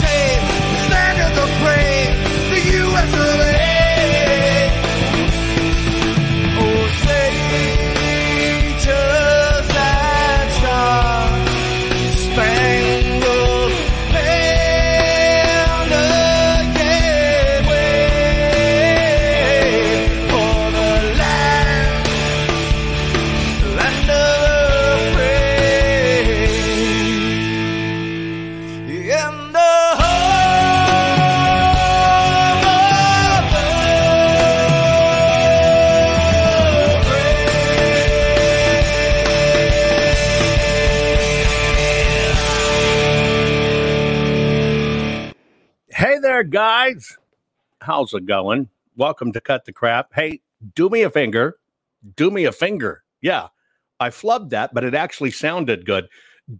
Save. The land of the U.S. of A. How's it going? Welcome to Cut the Crap. Hey, do me a finger. Do me a finger. Yeah. I flubbed that, but it actually sounded good.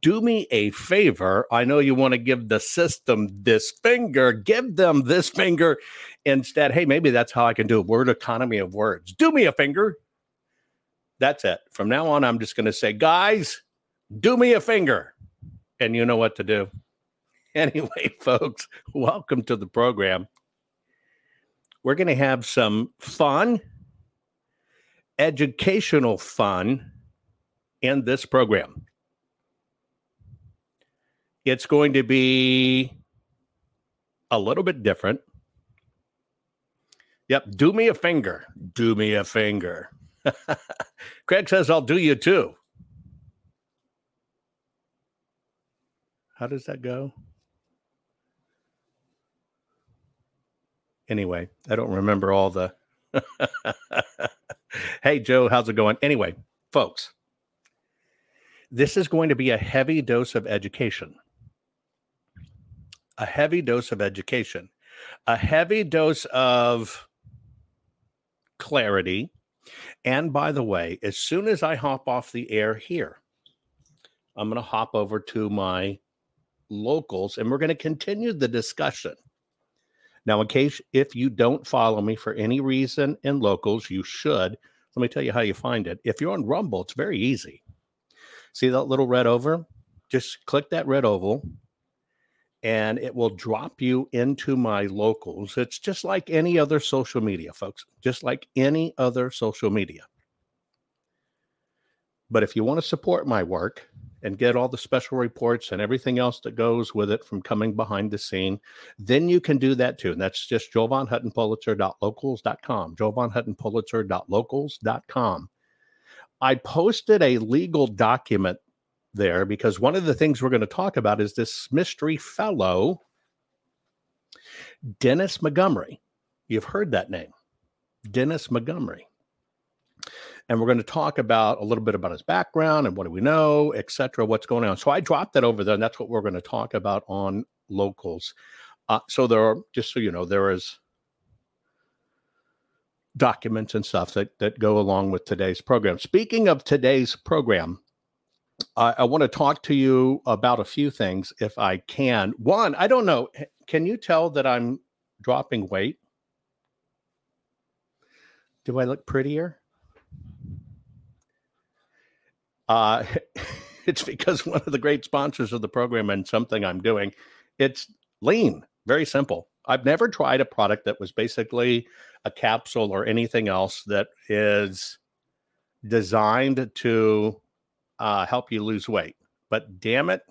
Do me a favor. I know you want to give the system this finger. Give them this finger instead. Hey, maybe that's how I can do a word economy of words. Do me a finger. That's it. From now on, I'm just going to say, guys, do me a finger. And you know what to do. Anyway, folks, welcome to the program. We're going to have some fun, educational fun in this program. It's going to be a little bit different. Yep, do me a finger. Do me a finger. Craig says, I'll do you too. How does that go? Anyway, I don't remember all the. hey, Joe, how's it going? Anyway, folks, this is going to be a heavy dose of education. A heavy dose of education, a heavy dose of clarity. And by the way, as soon as I hop off the air here, I'm going to hop over to my locals and we're going to continue the discussion. Now, in case if you don't follow me for any reason in locals, you should. Let me tell you how you find it. If you're on Rumble, it's very easy. See that little red over? Just click that red oval and it will drop you into my locals. It's just like any other social media, folks, just like any other social media. But if you want to support my work, and get all the special reports and everything else that goes with it from coming behind the scene, then you can do that too. And that's just jovanhuttonpulitzer.locals.com, jovanhuttonpulitzer.locals.com. I posted a legal document there because one of the things we're going to talk about is this mystery fellow, Dennis Montgomery. You've heard that name, Dennis Montgomery and we're going to talk about a little bit about his background and what do we know, etc. What's going on? So I dropped that over there, and that's what we're going to talk about on locals. Uh, so there are just so you know, there is documents and stuff that that go along with today's program. Speaking of today's program, I, I want to talk to you about a few things if I can. One, I don't know. Can you tell that I'm dropping weight? Do I look prettier? Uh, it's because one of the great sponsors of the program and something I'm doing, it's lean, very simple. I've never tried a product that was basically a capsule or anything else that is designed to uh, help you lose weight. But damn it,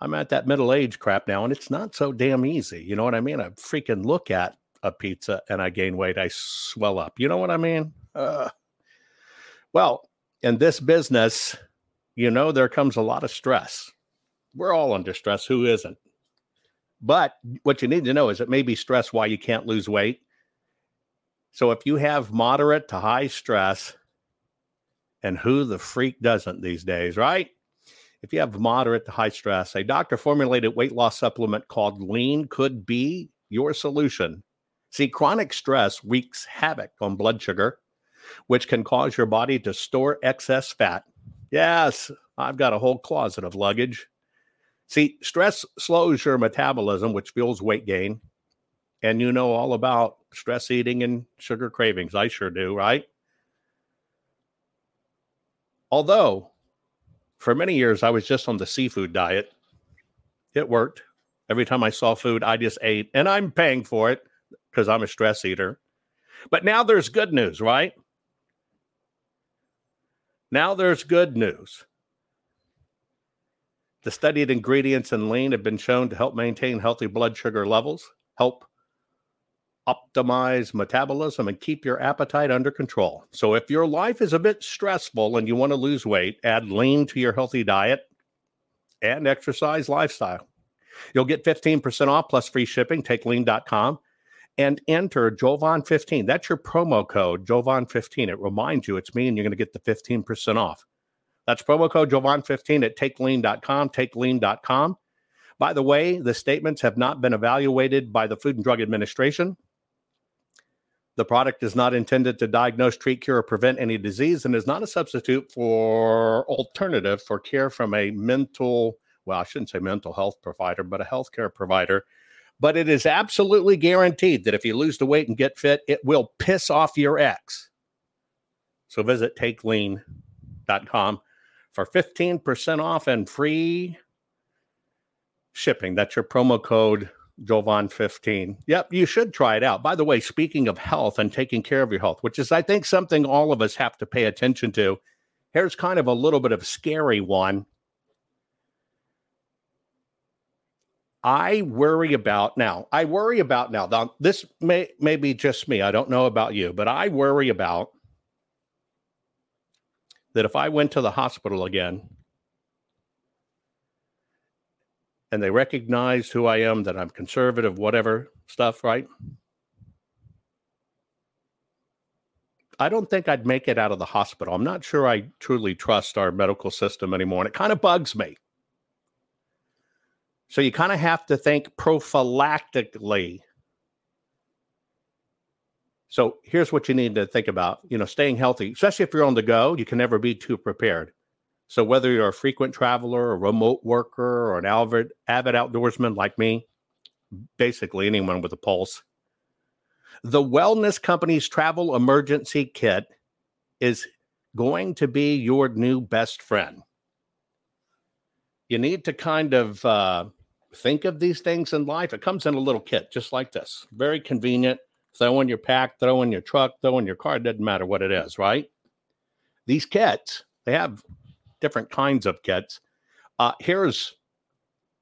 I'm at that middle age crap now, and it's not so damn easy. You know what I mean? I freaking look at a pizza and I gain weight, I swell up. You know what I mean? Uh, well, in this business, you know, there comes a lot of stress. We're all under stress. Who isn't? But what you need to know is it may be stress why you can't lose weight. So if you have moderate to high stress, and who the freak doesn't these days, right? If you have moderate to high stress, a doctor formulated weight loss supplement called Lean could be your solution. See, chronic stress wreaks havoc on blood sugar, which can cause your body to store excess fat. Yes, I've got a whole closet of luggage. See, stress slows your metabolism, which fuels weight gain. And you know all about stress eating and sugar cravings. I sure do, right? Although, for many years, I was just on the seafood diet. It worked. Every time I saw food, I just ate, and I'm paying for it because I'm a stress eater. But now there's good news, right? Now there's good news. The studied ingredients in lean have been shown to help maintain healthy blood sugar levels, help optimize metabolism, and keep your appetite under control. So, if your life is a bit stressful and you want to lose weight, add lean to your healthy diet and exercise lifestyle. You'll get 15% off plus free shipping. Take lean.com and enter Jovan15. That's your promo code, Jovan15. It reminds you it's me, and you're going to get the 15% off. That's promo code Jovan15 at takelean.com, takelean.com. By the way, the statements have not been evaluated by the Food and Drug Administration. The product is not intended to diagnose, treat, cure, or prevent any disease and is not a substitute for alternative for care from a mental, well, I shouldn't say mental health provider, but a healthcare provider. But it is absolutely guaranteed that if you lose the weight and get fit, it will piss off your ex. So visit takelean.com for 15% off and free shipping. That's your promo code Jovan15. Yep, you should try it out. By the way, speaking of health and taking care of your health, which is, I think, something all of us have to pay attention to, here's kind of a little bit of a scary one. I worry about now. I worry about now. now this may, may be just me. I don't know about you, but I worry about that if I went to the hospital again and they recognize who I am, that I'm conservative, whatever stuff, right? I don't think I'd make it out of the hospital. I'm not sure I truly trust our medical system anymore. And it kind of bugs me. So you kind of have to think prophylactically. So here's what you need to think about, you know, staying healthy, especially if you're on the go, you can never be too prepared. So whether you're a frequent traveler, a remote worker, or an avid, avid outdoorsman like me, basically anyone with a pulse, the Wellness Company's travel emergency kit is going to be your new best friend. You need to kind of uh, think of these things in life. It comes in a little kit just like this. Very convenient. Throw in your pack, throw in your truck, throw in your car. It doesn't matter what it is, right? These kits, they have different kinds of kits. Uh, here's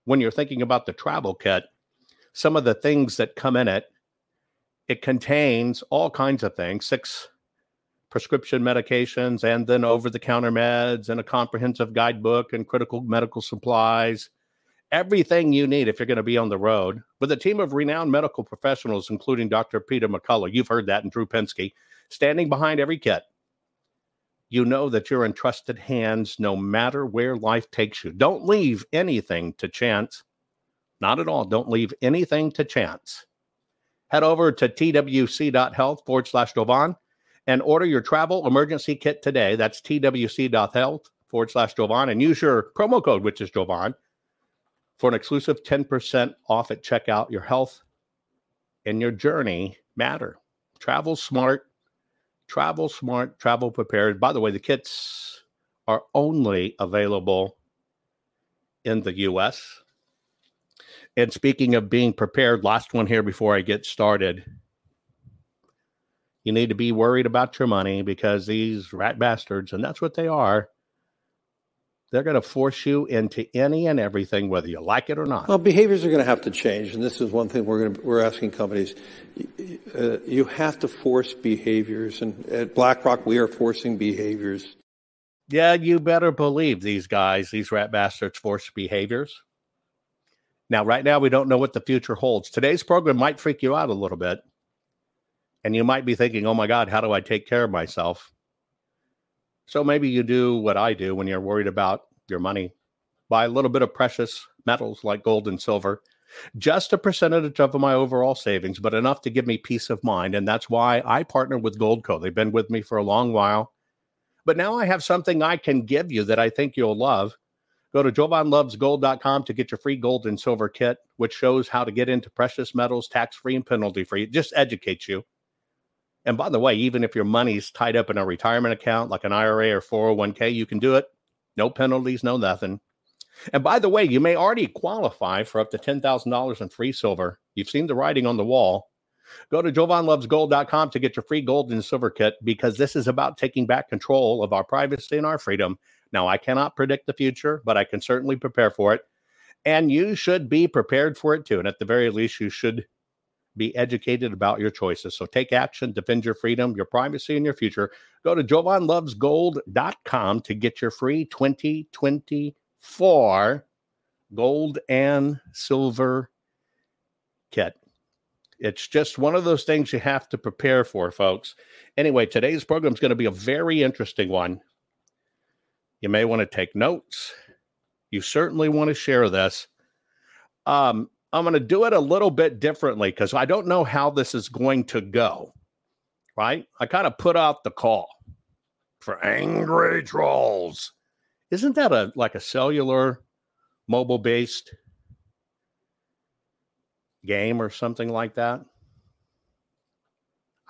when you're thinking about the travel kit, some of the things that come in it. It contains all kinds of things, six prescription medications, and then over the counter meds, and a comprehensive guidebook, and critical medical supplies. Everything you need if you're going to be on the road with a team of renowned medical professionals, including Dr. Peter McCullough. You've heard that, and Drew Pinsky, standing behind every kit you know that you're in trusted hands no matter where life takes you. Don't leave anything to chance. Not at all. Don't leave anything to chance. Head over to twc.health forward slash Jovan and order your travel emergency kit today. That's twc.health forward slash Jovan and use your promo code, which is Jovan, for an exclusive 10% off at checkout. Your health and your journey matter. Travel smart Travel smart, travel prepared. By the way, the kits are only available in the US. And speaking of being prepared, last one here before I get started. You need to be worried about your money because these rat bastards, and that's what they are, they're going to force you into any and everything, whether you like it or not. Well, behaviors are going to have to change, and this is one thing we're going to, we're asking companies. Uh, you have to force behaviors, and at BlackRock, we are forcing behaviors. Yeah, you better believe these guys, these rat bastards, force behaviors. Now, right now, we don't know what the future holds. Today's program might freak you out a little bit, and you might be thinking, "Oh my God, how do I take care of myself?" So maybe you do what I do when you're worried about your money. Buy a little bit of precious metals like gold and silver, just a percentage of my overall savings, but enough to give me peace of mind. And that's why I partner with Goldco. They've been with me for a long while. But now I have something I can give you that I think you'll love. Go to jovanlovesgold.com to get your free gold and silver kit, which shows how to get into precious metals tax free and penalty free. It just educates you. And by the way, even if your money's tied up in a retirement account like an IRA or 401k, you can do it. No penalties, no nothing. And by the way, you may already qualify for up to $10,000 in free silver. You've seen the writing on the wall. Go to jovanlovesgold.com to get your free gold and silver kit because this is about taking back control of our privacy and our freedom. Now, I cannot predict the future, but I can certainly prepare for it. And you should be prepared for it too. And at the very least, you should be educated about your choices. So take action, defend your freedom, your privacy, and your future. Go to jovanlovesgold.com to get your free 2024 gold and silver kit. It's just one of those things you have to prepare for, folks. Anyway, today's program is going to be a very interesting one. You may want to take notes. You certainly want to share this. Um, I'm going to do it a little bit differently because I don't know how this is going to go. right? I kind of put out the call for angry trolls. Isn't that a like a cellular mobile based game or something like that?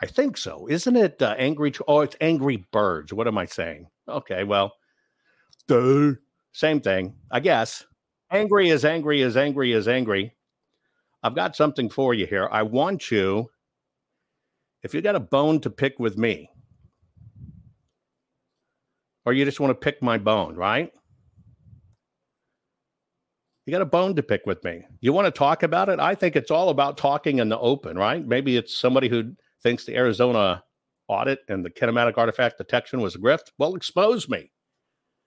I think so. Isn't it uh, angry? Tro- oh, it's Angry Birds. What am I saying? Okay, well, duh, same thing, I guess. Angry is angry is angry is angry. I've got something for you here. I want you, if you got a bone to pick with me, or you just want to pick my bone, right? You got a bone to pick with me. You want to talk about it? I think it's all about talking in the open, right? Maybe it's somebody who thinks the Arizona audit and the kinematic artifact detection was a grift. Well, expose me.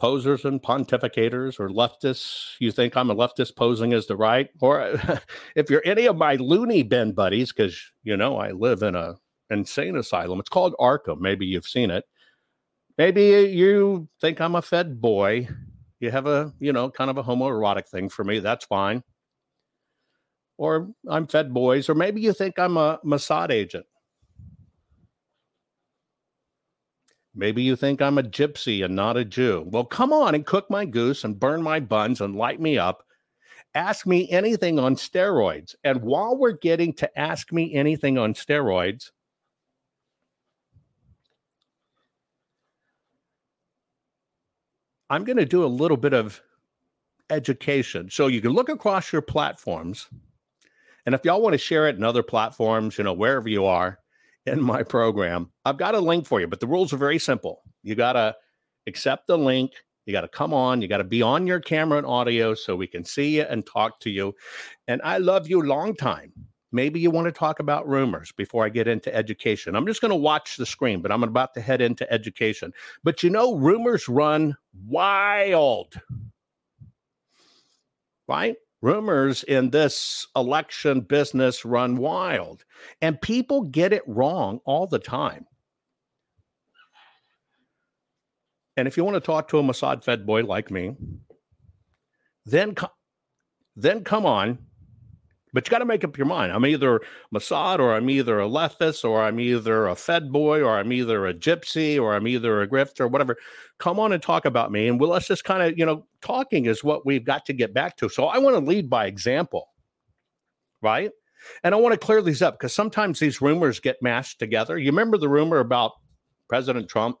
posers and pontificators or leftists, you think I'm a leftist posing as the right, or if you're any of my loony bin buddies, because you know I live in a insane asylum. It's called Arkham. Maybe you've seen it. Maybe you think I'm a Fed boy. You have a, you know, kind of a homoerotic thing for me. That's fine. Or I'm Fed boys, or maybe you think I'm a Mossad agent. Maybe you think I'm a gypsy and not a Jew. Well, come on and cook my goose and burn my buns and light me up. Ask me anything on steroids. And while we're getting to ask me anything on steroids, I'm going to do a little bit of education. So you can look across your platforms. And if y'all want to share it in other platforms, you know, wherever you are in my program, I've got a link for you. But the rules are very simple. You got to accept the link. You got to come on. You got to be on your camera and audio so we can see you and talk to you. And I love you long time. Maybe you want to talk about rumors before I get into education. I'm just going to watch the screen, but I'm about to head into education. But you know, rumors run wild, right? Rumors in this election business run wild, and people get it wrong all the time. And if you want to talk to a Mossad fed boy like me, then, co- then come on but you got to make up your mind. I'm either Mossad or I'm either a leftist or I'm either a Fed boy or I'm either a gypsy or I'm either a grifter or whatever. Come on and talk about me. And we'll, let's just kind of, you know, talking is what we've got to get back to. So I want to lead by example, right? And I want to clear these up because sometimes these rumors get mashed together. You remember the rumor about President Trump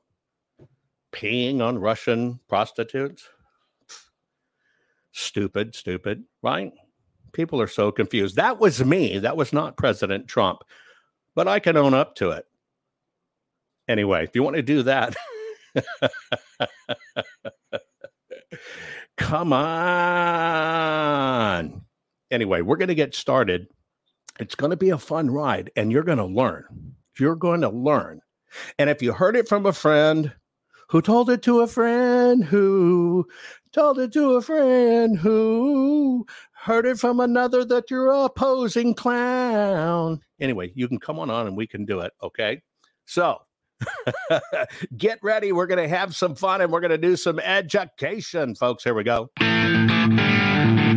peeing on Russian prostitutes? Stupid, stupid, right? People are so confused. That was me. That was not President Trump, but I can own up to it. Anyway, if you want to do that, come on. Anyway, we're going to get started. It's going to be a fun ride, and you're going to learn. You're going to learn. And if you heard it from a friend who told it to a friend who told it to a friend who heard it from another that you're a posing clown. Anyway, you can come on on and we can do it. Okay. So get ready. We're going to have some fun and we're going to do some education, folks. Here we go.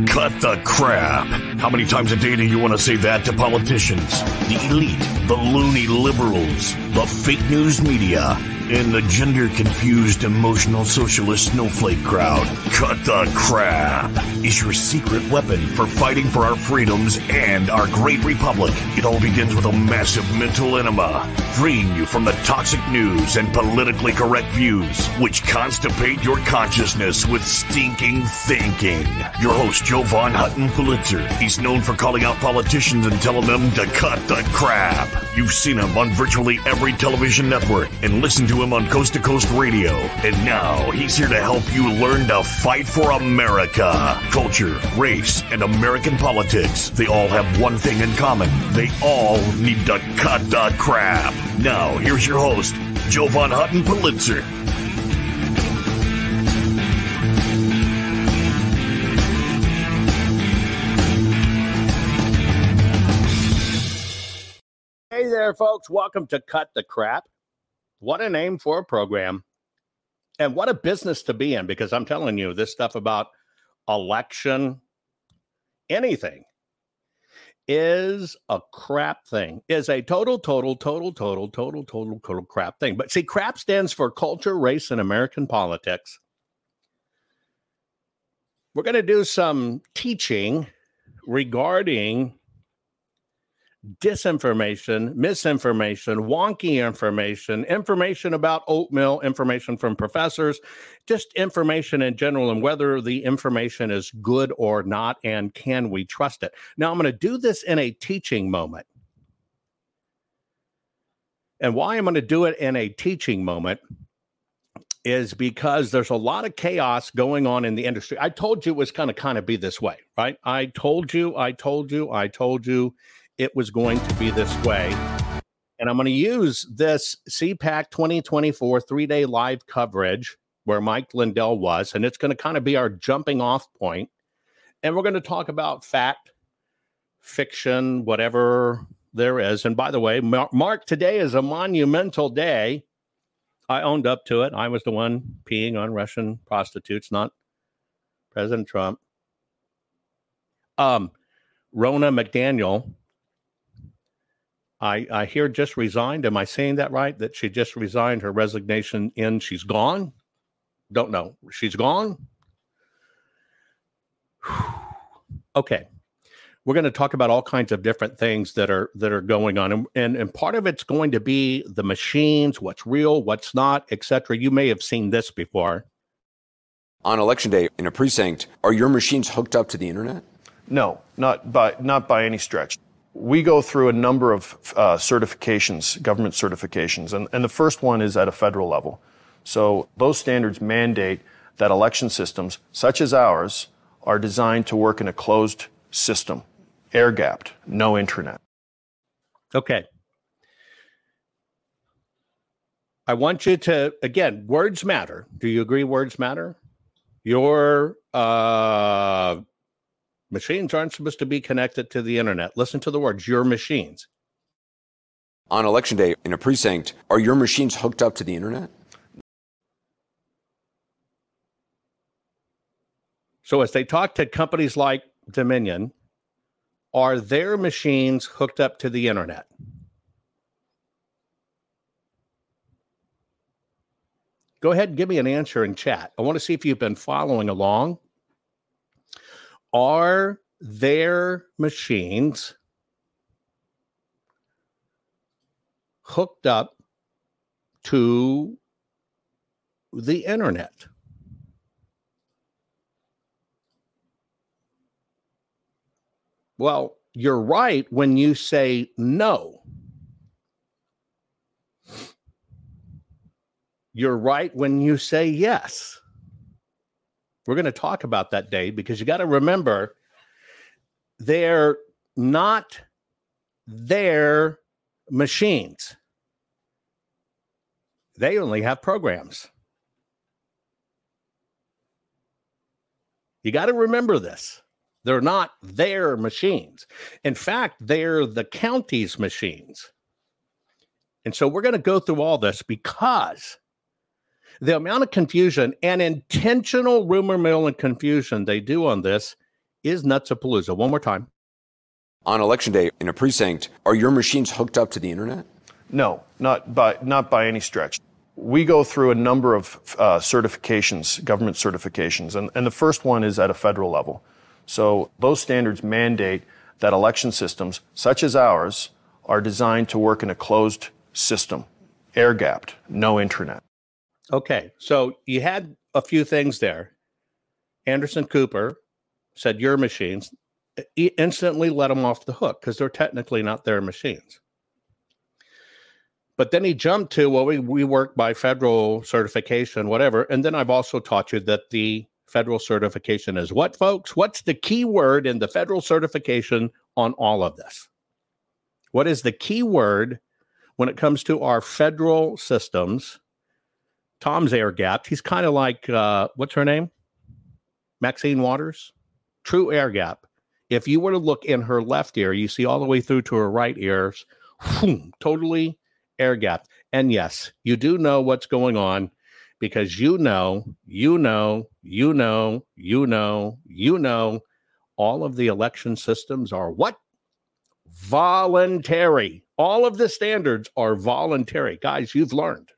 Cut the crap. How many times a day do you want to say that to politicians, the elite, the loony liberals, the fake news media? And the gender confused emotional socialist snowflake crowd. Cut the crap is your secret weapon for fighting for our freedoms and our great republic. It all begins with a massive mental enema, freeing you from the toxic news and politically correct views, which constipate your consciousness with stinking thinking. Your host, Jovan Hutton Pulitzer. He's known for calling out politicians and telling them to cut the crap. You've seen him on virtually every television network and listened to him on Coast to Coast Radio. And now he's here to help you learn to fight for America. Culture, race, and American politics. They all have one thing in common. They all need to cut the crap. Now, here's your host, Jovan Hutton Pulitzer. Hey there, folks. Welcome to Cut the Crap. What a name for a program. And what a business to be in, because I'm telling you, this stuff about election, anything, is a crap thing, is a total, total, total, total, total, total, total crap thing. But see, crap stands for culture, race, and American politics. We're going to do some teaching regarding disinformation, misinformation, wonky information, information about oatmeal, information from professors, just information in general, and whether the information is good or not, and can we trust it. Now, I'm going to do this in a teaching moment. And why I'm going to do it in a teaching moment is because there's a lot of chaos going on in the industry. I told you it was going to kind of be this way, right? I told you, I told you, I told you it was going to be this way. And I'm going to use this CPAC 2024 three day live coverage where Mike Lindell was, and it's going to kind of be our jumping off point. And we're going to talk about fact, fiction, whatever there is. And by the way, Mark, today is a monumental day. I owned up to it. I was the one peeing on Russian prostitutes, not President Trump. Um, Ronna McDaniel I, I hear just resigned. Am I saying that right? That she just resigned her resignation in she's gone? Don't know. She's gone? okay. We're going to talk about all kinds of different things that are that are going on. And, and, and part of it's going to be the machines, what's real, what's not, etc. You may have seen this before. On election day in a precinct, are your machines hooked up to the internet? No, not by not by any stretch we go through a number of uh, certifications, government certifications, and, and the first one is at a federal level. So those standards mandate that election systems, such as ours, are designed to work in a closed system, air gapped, no internet. Okay. I want you to, again, words matter. Do you agree words matter? Your uh, Machines aren't supposed to be connected to the internet. Listen to the words, your machines. On election day in a precinct, are your machines hooked up to the internet? So as they talk to companies like Dominion, are their machines hooked up to the internet? Go ahead and give me an answer in chat. I want to see if you've been following along are their machines hooked up to the internet? Well, you're right when you say no. You're right when you say yes. We're going to talk about that day because you got to remember they're not their machines. They only have programs. You got to remember this. They're not their machines. In fact, they're the county's machines. And so we're going to go through all this because the amount of confusion and intentional rumor mill and confusion they do on this is nuts a palooza. One more time. On election day in a precinct, are your machines hooked up to the internet? No, not by not by any stretch. we go through a number of uh, certifications, government certifications, and, and the first one is at a federal level. So those standards mandate that election systems, such as ours, are designed to work in a closed system, air gapped, no intranet. Okay, so you had a few things there. Anderson Cooper said your machines instantly let them off the hook because they're technically not their machines. But then he jumped to, well, we, we work by federal certification, whatever. And then I've also taught you that the federal certification is what, folks? What's the key word in the federal certification on all of this? What is the key word when it comes to our federal systems? Tom's air gapped. He's kind of like, uh, what's her name? Maxine Waters? True air gap. If you were to look in her left ear, you see all the way through to her right ears, whoom, totally air gapped. And yes, you do know what's going on because you know, you know, you know, you know, you know, all of the election systems are what? Voluntary. All of the standards are voluntary. Guys, you've learned.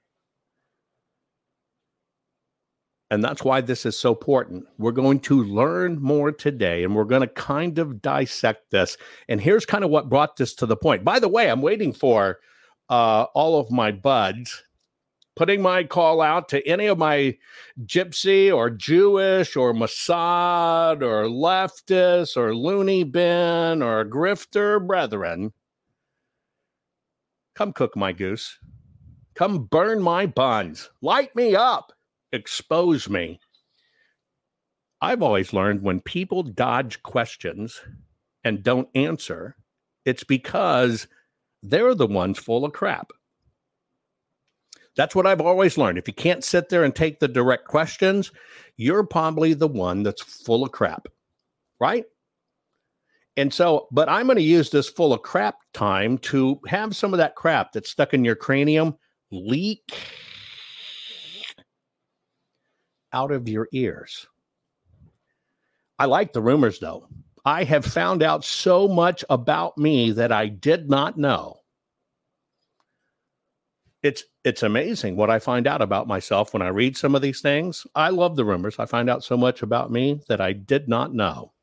And that's why this is so important. We're going to learn more today and we're going to kind of dissect this. And here's kind of what brought this to the point. By the way, I'm waiting for uh, all of my buds, putting my call out to any of my gypsy or Jewish or Mossad or leftist or loony bin or grifter brethren. Come cook my goose. Come burn my buns. Light me up expose me. I've always learned when people dodge questions and don't answer, it's because they're the ones full of crap. That's what I've always learned. If you can't sit there and take the direct questions, you're probably the one that's full of crap, right? And so, but I'm going to use this full of crap time to have some of that crap that's stuck in your cranium leak out of your ears. I like the rumors though. I have found out so much about me that I did not know. It's it's amazing what I find out about myself when I read some of these things. I love the rumors. I find out so much about me that I did not know.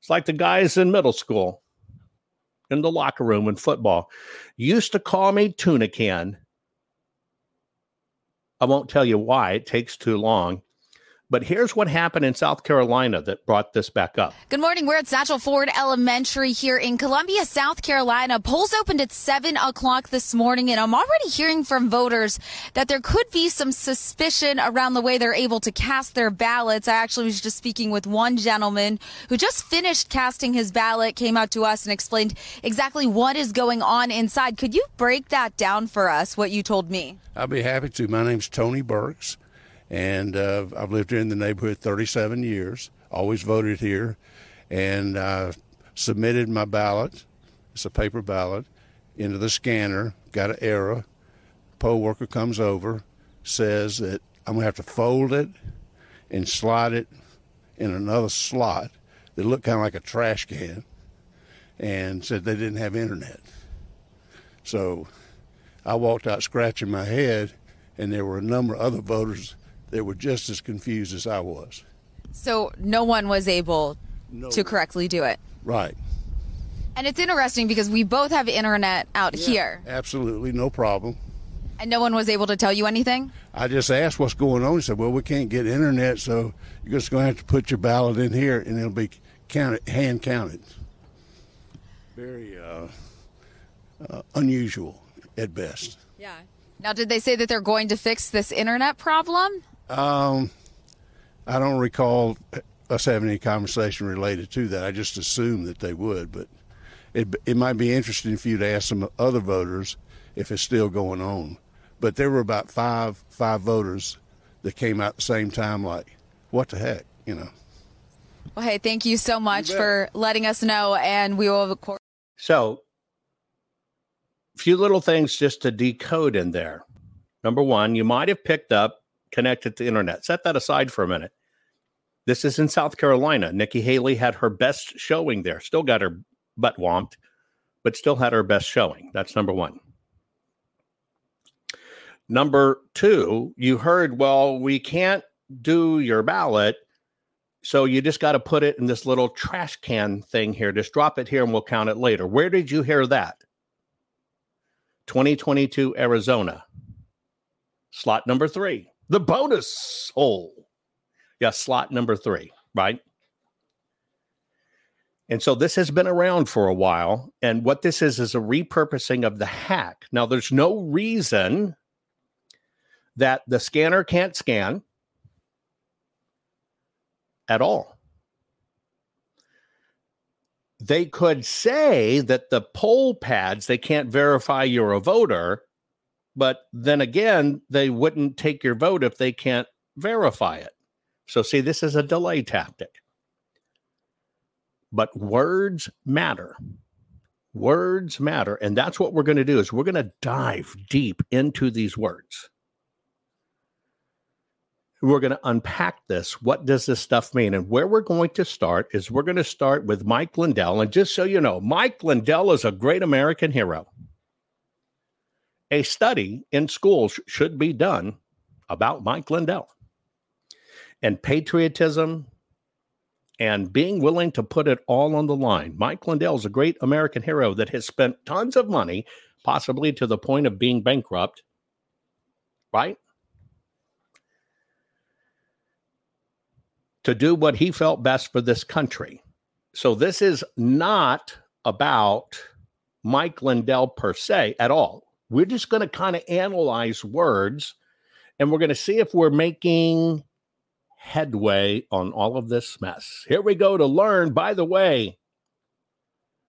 It's like the guys in middle school in the locker room in football used to call me tuna can I won't tell you why, it takes too long. But here's what happened in South Carolina that brought this back up. Good morning. We're at Satchel Ford Elementary here in Columbia, South Carolina. Polls opened at 7 o'clock this morning, and I'm already hearing from voters that there could be some suspicion around the way they're able to cast their ballots. I actually was just speaking with one gentleman who just finished casting his ballot, came out to us and explained exactly what is going on inside. Could you break that down for us, what you told me? I'll be happy to. My name's Tony Burks and uh, I've lived here in the neighborhood 37 years. Always voted here, and I submitted my ballot. It's a paper ballot into the scanner. Got an error. Poll worker comes over, says that I'm gonna have to fold it and slide it in another slot that looked kind of like a trash can, and said they didn't have internet. So I walked out scratching my head, and there were a number of other voters they were just as confused as I was. So no one was able no. to correctly do it. Right. And it's interesting because we both have internet out yeah, here. Absolutely, no problem. And no one was able to tell you anything? I just asked what's going on. He said, Well, we can't get internet, so you're just going to have to put your ballot in here and it'll be counted, hand counted. Very uh, uh, unusual at best. Yeah. Now, did they say that they're going to fix this internet problem? Um, I don't recall us having any conversation related to that. I just assumed that they would, but it it might be interesting for you to ask some other voters if it's still going on. But there were about five five voters that came out at the same time. Like, what the heck, you know? Well, hey, thank you so much you for letting us know, and we will. Of course- so, a few little things just to decode in there. Number one, you might have picked up connected to internet. Set that aside for a minute. This is in South Carolina. Nikki Haley had her best showing there. Still got her butt womped, but still had her best showing. That's number one. Number two, you heard, well, we can't do your ballot. So you just got to put it in this little trash can thing here. Just drop it here and we'll count it later. Where did you hear that? 2022 Arizona. Slot number three, the bonus hole. Yeah, slot number three, right? And so this has been around for a while. And what this is, is a repurposing of the hack. Now, there's no reason that the scanner can't scan at all. They could say that the poll pads, they can't verify you're a voter, but then again, they wouldn't take your vote if they can't verify it. So, see, this is a delay tactic. But words matter. Words matter. And that's what we're going to do is we're going to dive deep into these words we're going to unpack this. What does this stuff mean? And where we're going to start is we're going to start with Mike Lindell. And just so you know, Mike Lindell is a great American hero. A study in schools should be done about Mike Lindell and patriotism and being willing to put it all on the line. Mike Lindell is a great American hero that has spent tons of money, possibly to the point of being bankrupt, right? to do what he felt best for this country. So this is not about Mike Lindell per se at all. We're just going to kind of analyze words and we're going to see if we're making headway on all of this mess. Here we go to learn. By the way,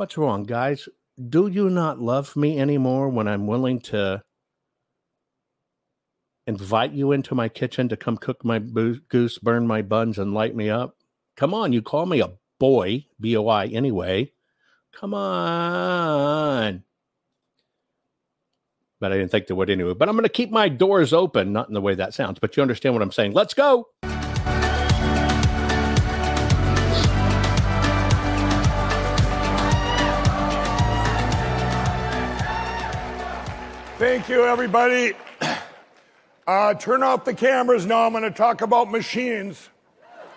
What's wrong, guys? Do you not love me anymore when I'm willing to invite you into my kitchen to come cook my goose, burn my buns, and light me up? Come on, you call me a boy, B O I anyway. Come on. But I didn't think they would anyway. But I'm going to keep my doors open, not in the way that sounds, but you understand what I'm saying. Let's go. Thank you, everybody. Uh, turn off the cameras now. I'm going to talk about machines.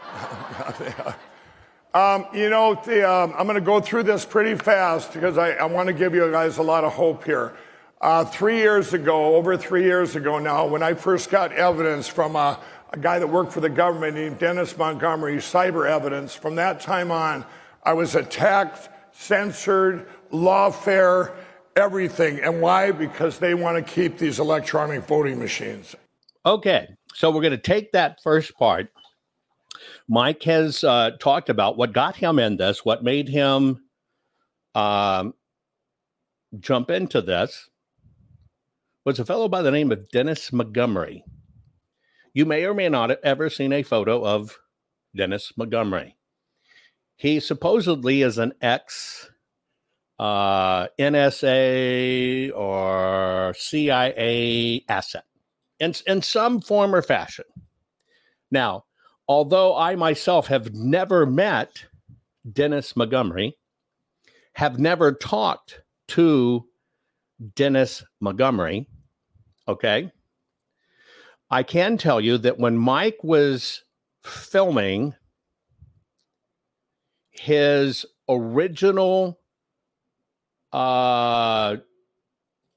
um, you know, the, um, I'm going to go through this pretty fast because I, I want to give you guys a lot of hope here. Uh, three years ago, over three years ago now, when I first got evidence from a, a guy that worked for the government named Dennis Montgomery, cyber evidence, from that time on, I was attacked, censored, lawfare, everything. And why? Because they want to keep these electronic voting machines. Okay, so we're going to take that first part. Mike has uh, talked about what got him in this, what made him um, jump into this. Was a fellow by the name of Dennis Montgomery. You may or may not have ever seen a photo of Dennis Montgomery. He supposedly is an ex uh, NSA or CIA asset in, in some form or fashion. Now, although I myself have never met Dennis Montgomery, have never talked to Dennis Montgomery, okay, I can tell you that when Mike was filming his original uh,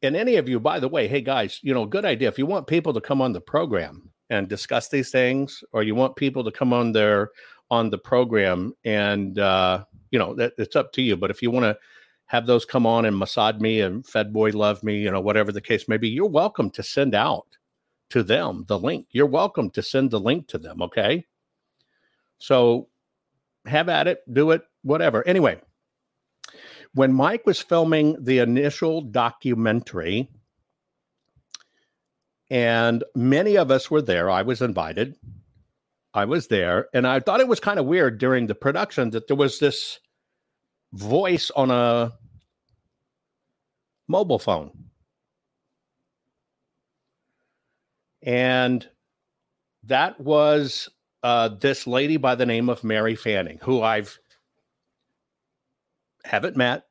and any of you, by the way, hey guys, you know, good idea. If you want people to come on the program and discuss these things, or you want people to come on their on the program, and uh, you know, that it's up to you. But if you want to have those come on and massage me and Fed Boy love me, you know, whatever the case may be, you're welcome to send out to them the link. You're welcome to send the link to them. Okay. So have at it, do it, whatever. Anyway, when Mike was filming the initial documentary, and many of us were there, I was invited. I was there, and I thought it was kind of weird during the production that there was this voice on a mobile phone. And that was uh, this lady by the name of Mary Fanning, who I've haven't met.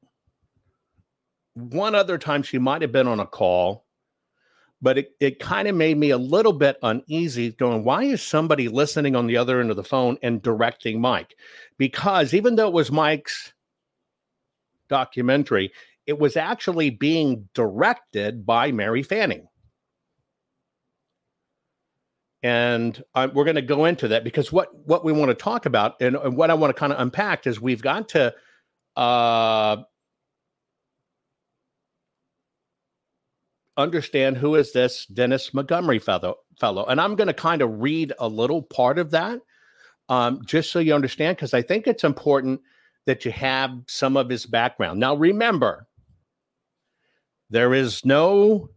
One other time she might have been on a call, but it, it kind of made me a little bit uneasy going, why is somebody listening on the other end of the phone and directing Mike? Because even though it was Mike's documentary, it was actually being directed by Mary Fanning. And we're going to go into that because what, what we want to talk about and, and what I want to kind of unpack is we've got to uh, understand who is this Dennis Montgomery fellow, fellow. And I'm going to kind of read a little part of that um, just so you understand, because I think it's important that you have some of his background. Now, remember, there is no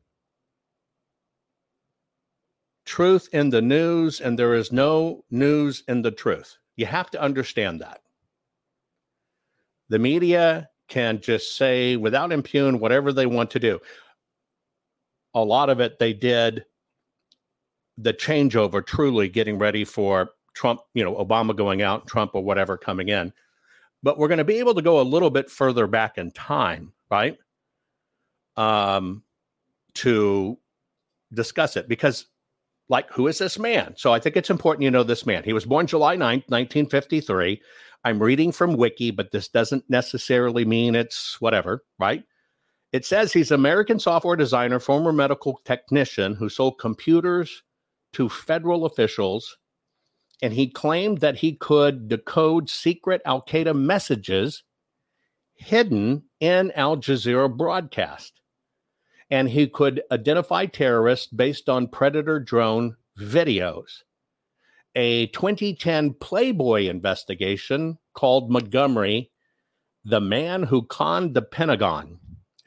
truth in the news, and there is no news in the truth. You have to understand that. The media can just say without impugn whatever they want to do. A lot of it they did the changeover truly getting ready for Trump, you know, Obama going out, Trump or whatever coming in. But we're going to be able to go a little bit further back in time, right? Um, to discuss it because like who is this man so i think it's important you know this man he was born july 9th 1953 i'm reading from wiki but this doesn't necessarily mean it's whatever right it says he's american software designer former medical technician who sold computers to federal officials and he claimed that he could decode secret al qaeda messages hidden in al jazeera broadcast and he could identify terrorists based on Predator drone videos. A 2010 Playboy investigation called Montgomery the man who conned the Pentagon,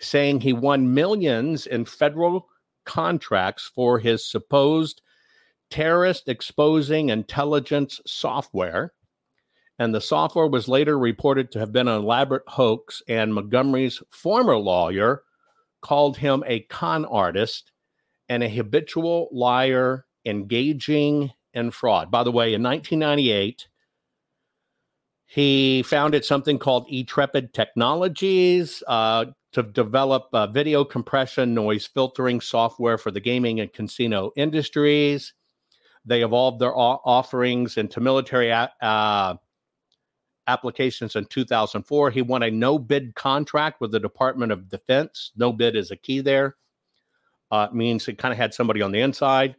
saying he won millions in federal contracts for his supposed terrorist exposing intelligence software. And the software was later reported to have been an elaborate hoax. And Montgomery's former lawyer called him a con artist and a habitual liar engaging in fraud. By the way, in 1998, he founded something called eTreppid Technologies uh, to develop uh, video compression, noise filtering software for the gaming and casino industries. They evolved their offerings into military uh, applications in 2004. He won a no bid contract with the Department of Defense. No bid is a key there. Uh, means it kind of had somebody on the inside.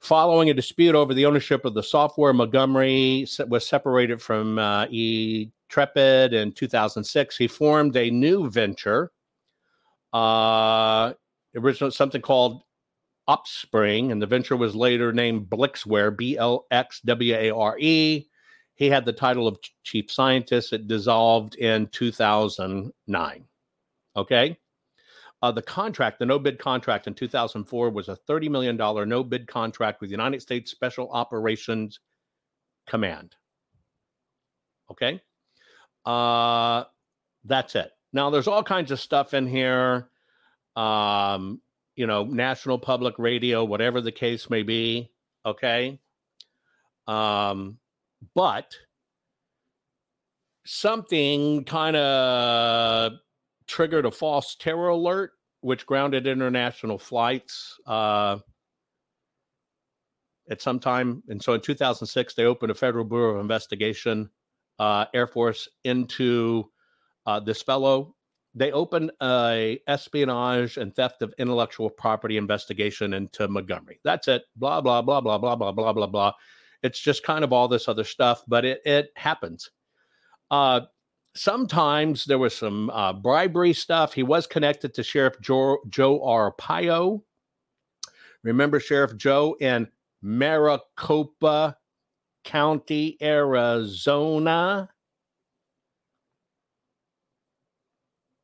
Following a dispute over the ownership of the software, Montgomery was separated from uh, eTreppid in 2006. He formed a new venture, uh, original something called Opspring, and the venture was later named Blxware, B L X W A R E. He had the title of chief scientist. It dissolved in 2009. Okay. Uh, the contract, the no bid contract in 2004 was a $30 million no bid contract with the United States Special Operations Command. Okay. Uh, that's it. Now, there's all kinds of stuff in here. Um, you know, National Public Radio, whatever the case may be. Okay. Um, but something kind of triggered a false terror alert, which grounded international flights uh, at some time. And so in 2006, they opened a Federal Bureau of Investigation, uh, Air Force, into uh, this fellow, they opened a espionage and theft of intellectual property investigation into Montgomery. That's it. Blah blah blah blah blah blah blah blah blah. It's just kind of all this other stuff, but it it happens. Uh, sometimes there was some uh, bribery stuff. He was connected to Sheriff Joe, Joe Arpaio. Remember Sheriff Joe in Maricopa County, Arizona?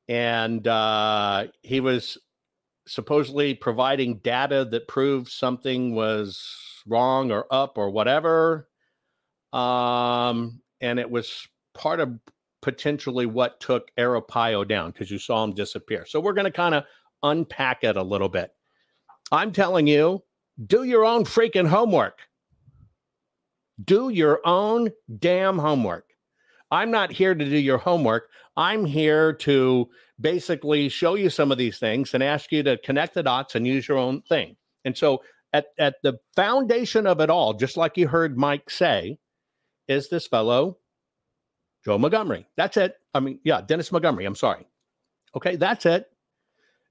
And uh, he was supposedly providing data that proved something was wrong or up or whatever. Um, and it was part of potentially what took Arpaio down because you saw him disappear. So we're going to kind of unpack it a little bit. I'm telling you, do your own freaking homework. Do your own damn homework. I'm not here to do your homework. I'm here to basically show you some of these things and ask you to connect the dots and use your own thing. And so, at, at the foundation of it all, just like you heard Mike say, is this fellow, Joe Montgomery. That's it. I mean, yeah, Dennis Montgomery. I'm sorry. Okay, that's it.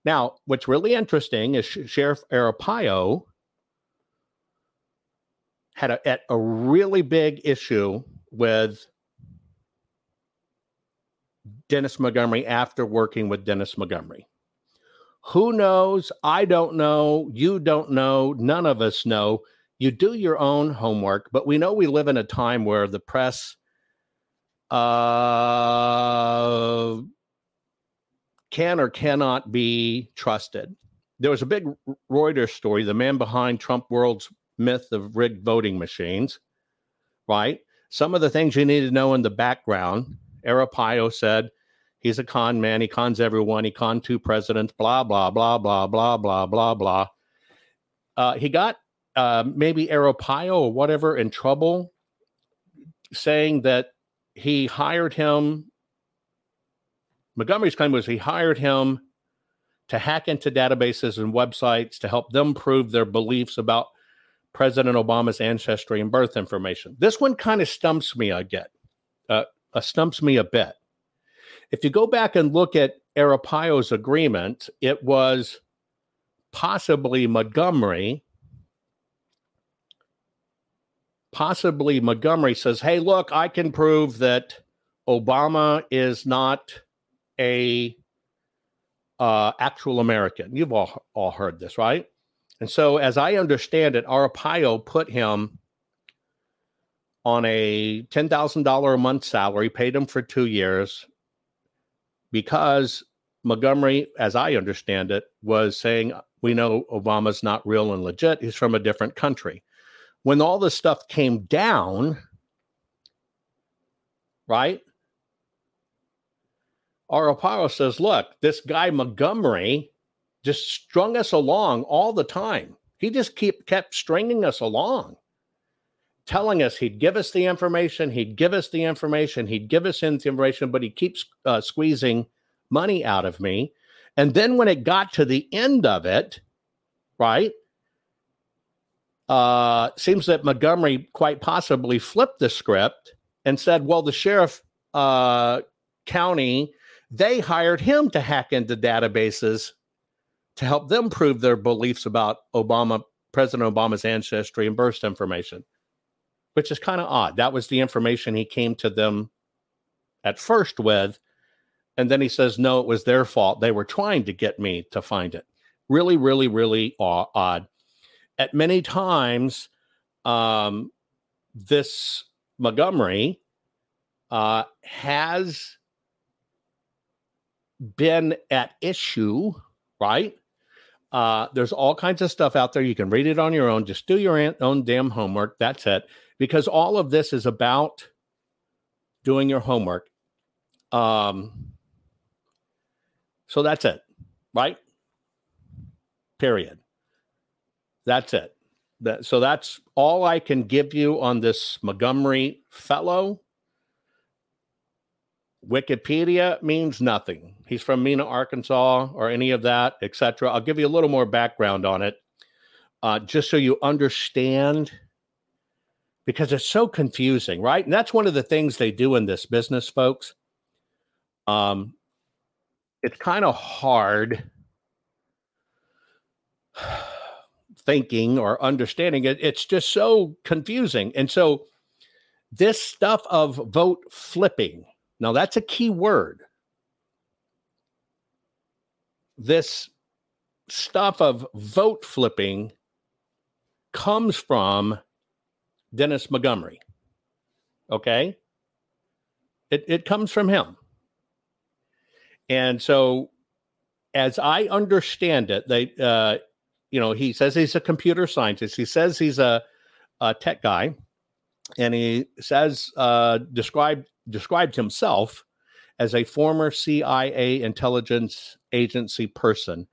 Now, what's really interesting is Sheriff Arpaio had a, a really big issue with Dennis Montgomery after working with Dennis Montgomery. Who knows? I don't know. You don't know. None of us know. You do your own homework, but we know we live in a time where the press uh, can or cannot be trusted. There was a big Reuters story, the man behind Trump World's myth of rigged voting machines, right? Some of the things you need to know in the background. Arapaio said he's a con man. He cons everyone. He conned two presidents. Blah blah blah blah blah blah blah blah. Uh, he got uh, maybe Arapaio or whatever in trouble, saying that he hired him. Montgomery's claim was he hired him to hack into databases and websites to help them prove their beliefs about President Obama's ancestry and birth information. This one kind of stumps me, I get, uh, uh, stumps me a bit. If you go back and look at Arpaio's agreement, it was possibly Montgomery. Possibly Montgomery says, Hey, look, I can prove that Obama is not a uh, actual American. You've all, all heard this, right? And so, as I understand it, Arpaio put him on a $10,000 a month salary, paid him for two years because Montgomery, as I understand it, was saying, We know Obama's not real and legit. He's from a different country. When all this stuff came down, right? Arpaio says, Look, this guy Montgomery just strung us along all the time. He just keep kept stringing us along, telling us he'd give us the information, he'd give us the information, he'd give us information, but he keeps uh, squeezing money out of me. And then when it got to the end of it, right? Uh, seems that Montgomery quite possibly flipped the script and said, well, the sheriff uh, county, they hired him to hack into databases to help them prove their beliefs about Obama, President Obama's ancestry and birth information, which is kind of odd. That was the information he came to them at first with. And then he says, no, it was their fault. They were trying to get me to find it. Really, really, really odd. At many times, um, this Montgomery uh, has been at issue, right? Uh, there's all kinds of stuff out there. You can read it on your own. Just do your own damn homework. That's it. Because all of this is about doing your homework. Um, so that's it, right? Period. That's it. That, so that's all I can give you on this Montgomery fellow. Wikipedia means nothing. He's from Mena, Arkansas, or any of that, etc. I'll give you a little more background on it, uh, just so you understand, because it's so confusing, right? And that's one of the things they do in this business, folks. Um, it's kind of hard thinking or understanding it. It's just so confusing. And so, this stuff of vote flipping, now that's a key word. This stuff of vote flipping comes from Dennis Montgomery. Okay. It, it comes from him. And so, as I understand it, they, uh, you know, he says he's a computer scientist. He says he's a, a tech guy, and he says uh, described described himself as a former CIA intelligence agency person.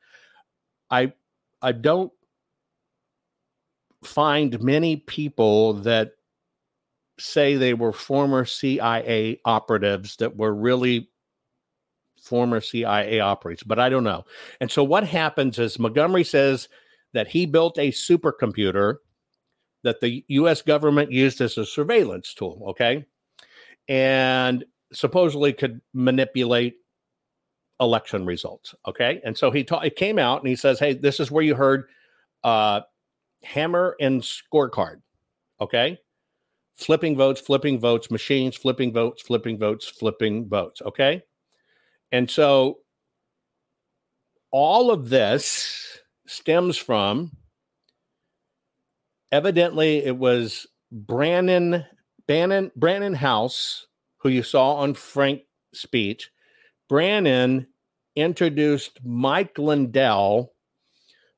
I I don't find many people that say they were former CIA operatives that were really former CIA operatives, but I don't know. And so what happens is Montgomery says that he built a supercomputer that the US government used as a surveillance tool, okay? And supposedly could manipulate election results, okay? And so he ta- it came out and he says, "Hey, this is where you heard uh hammer and scorecard, okay? Flipping votes, flipping votes, machines, flipping votes, flipping votes, flipping votes, okay? And so all of this stems from evidently it was Brannon Bannon Brannon Howse who you saw on Frank's speech. Brannon introduced Mike Lindell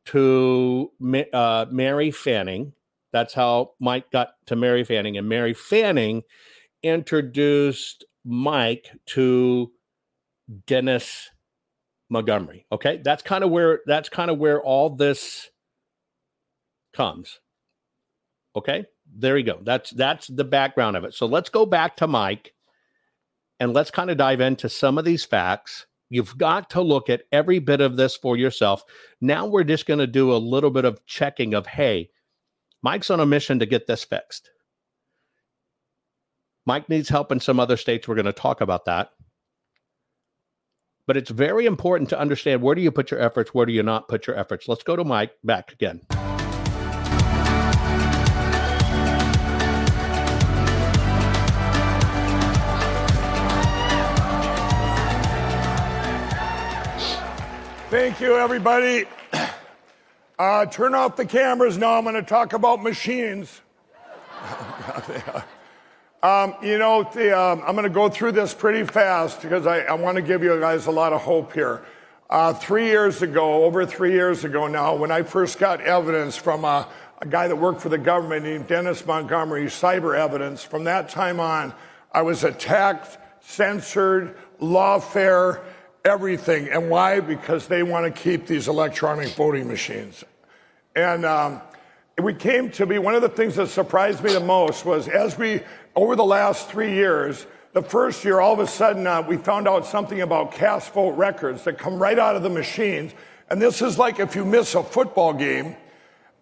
to uh, Mary Fanning. That's how Mike got to Mary Fanning, and Mary Fanning introduced Mike to Dennis Montgomery. Okay, that's kind of where that's kind of where all this comes. Okay, there you go. That's that's the background of it. So let's go back to Mike and let's kind of dive into some of these facts. You've got to look at every bit of this for yourself. Now we're just going to do a little bit of checking of hey, Mike's on a mission to get this fixed. Mike needs help in some other states. We're going to talk about that. But it's very important to understand where do you put your efforts, where do you not put your efforts. Let's go to Mike back again. Thank you, everybody. Uh, turn off the cameras now. I'm going to talk about machines. um, you know, the, um, I'm going to go through this pretty fast because I, I want to give you guys a lot of hope here. Uh, three years ago, over three years ago now, when I first got evidence from a, a guy that worked for the government named Dennis Montgomery, cyber evidence, from that time on, I was attacked, censored, lawfare everything. And why? Because they want to keep these electronic voting machines. And um, we came to be one of the things that surprised me the most was as we, over the last three years, the first year, all of a sudden, uh, we found out something about cast vote records that come right out of the machines. And this is like if you miss a football game,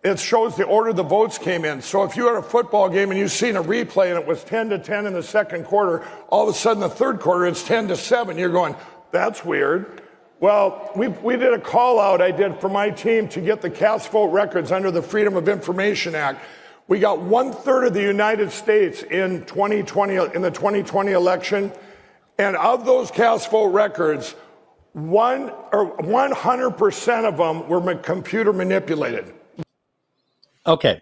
it shows the order the votes came in. So if you had a football game and you've seen a replay and it was 10 to 10 in the second quarter, all of a sudden the third quarter it's 10 to 7. You're going, that's weird. Well, we, we did a call out I did for my team to get the cast vote records under the Freedom of Information Act. We got one third of the United States in 2020 in the 2020 election, and of those cast vote records, one or 100% of them were computer manipulated. Okay,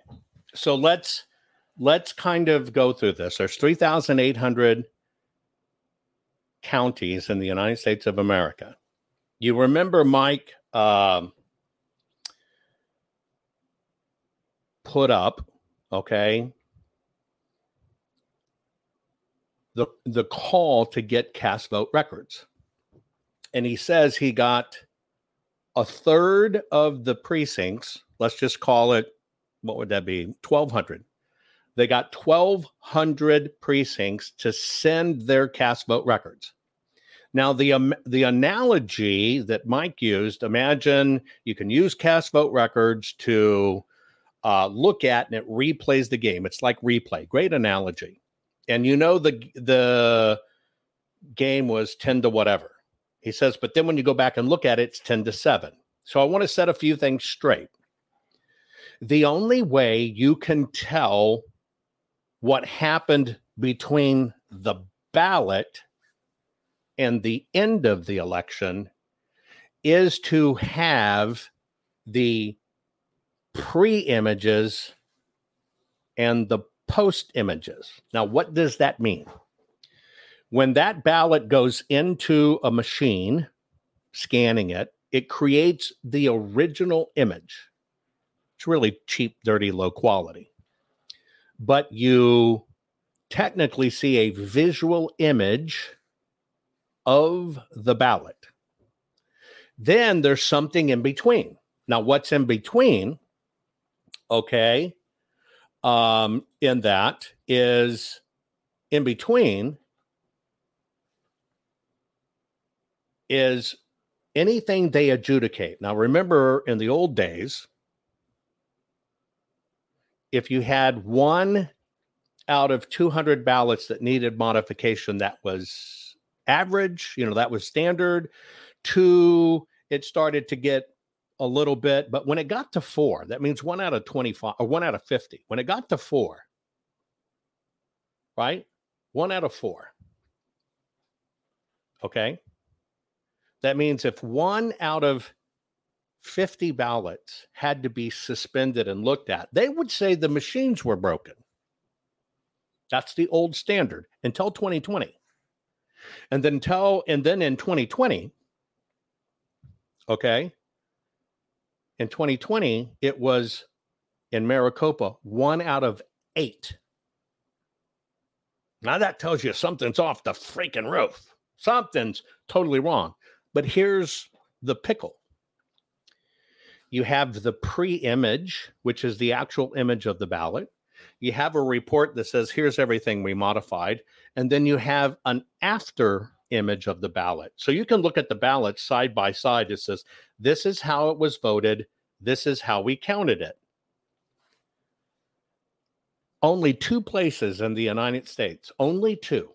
so let's let's kind of go through this. There's 3,800 counties in the United States of America. You remember Mike um, put up, okay, the the call to get cast vote records, and he says he got a third of the precincts. Let's just call it what would that be? Twelve hundred they got 1,200 precincts to send their cast vote records. Now, the um, the analogy that Mike used, imagine you can use cast vote records to uh, look at, and it replays the game. It's like replay. Great analogy. And you know the the game was ten to whatever, He says, but then when you go back and look at it, it's 10 to 7. So I want to set a few things straight. The only way you can tell what happened between the ballot and the end of the election is to have the pre images and the post images. Now, what does that mean? When that ballot goes into a machine, scanning it, it creates the original image. It's really cheap, dirty, low quality. But you technically see a visual image of the ballot. Then there's something in between. Now, what's in between? Okay. Um, in that is in between is anything they adjudicate. Now, remember in the old days, if you had one out of 200 ballots that needed modification, that was average, you know, that was standard. Two, it started to get a little bit, but when it got to four, that means one out of 25 or one out of 50. When it got to four, right? One out of four. Okay. That means if one out of 50 ballots had to be suspended and looked at, they would say the machines were broken. That's the old standard until 2020. And then tell, and then in 2020, okay, in 2020, it was in Maricopa, one out of eight. Now that tells you something's off the freaking roof. Something's totally wrong. But here's the pickle you have the pre image, which is the actual image of the ballot. You have a report that says, here's everything we modified. And then you have an after image of the ballot. So you can look at the ballot side by side. It says, this is how it was voted. This is how we counted it. Only two places in the United States, only two,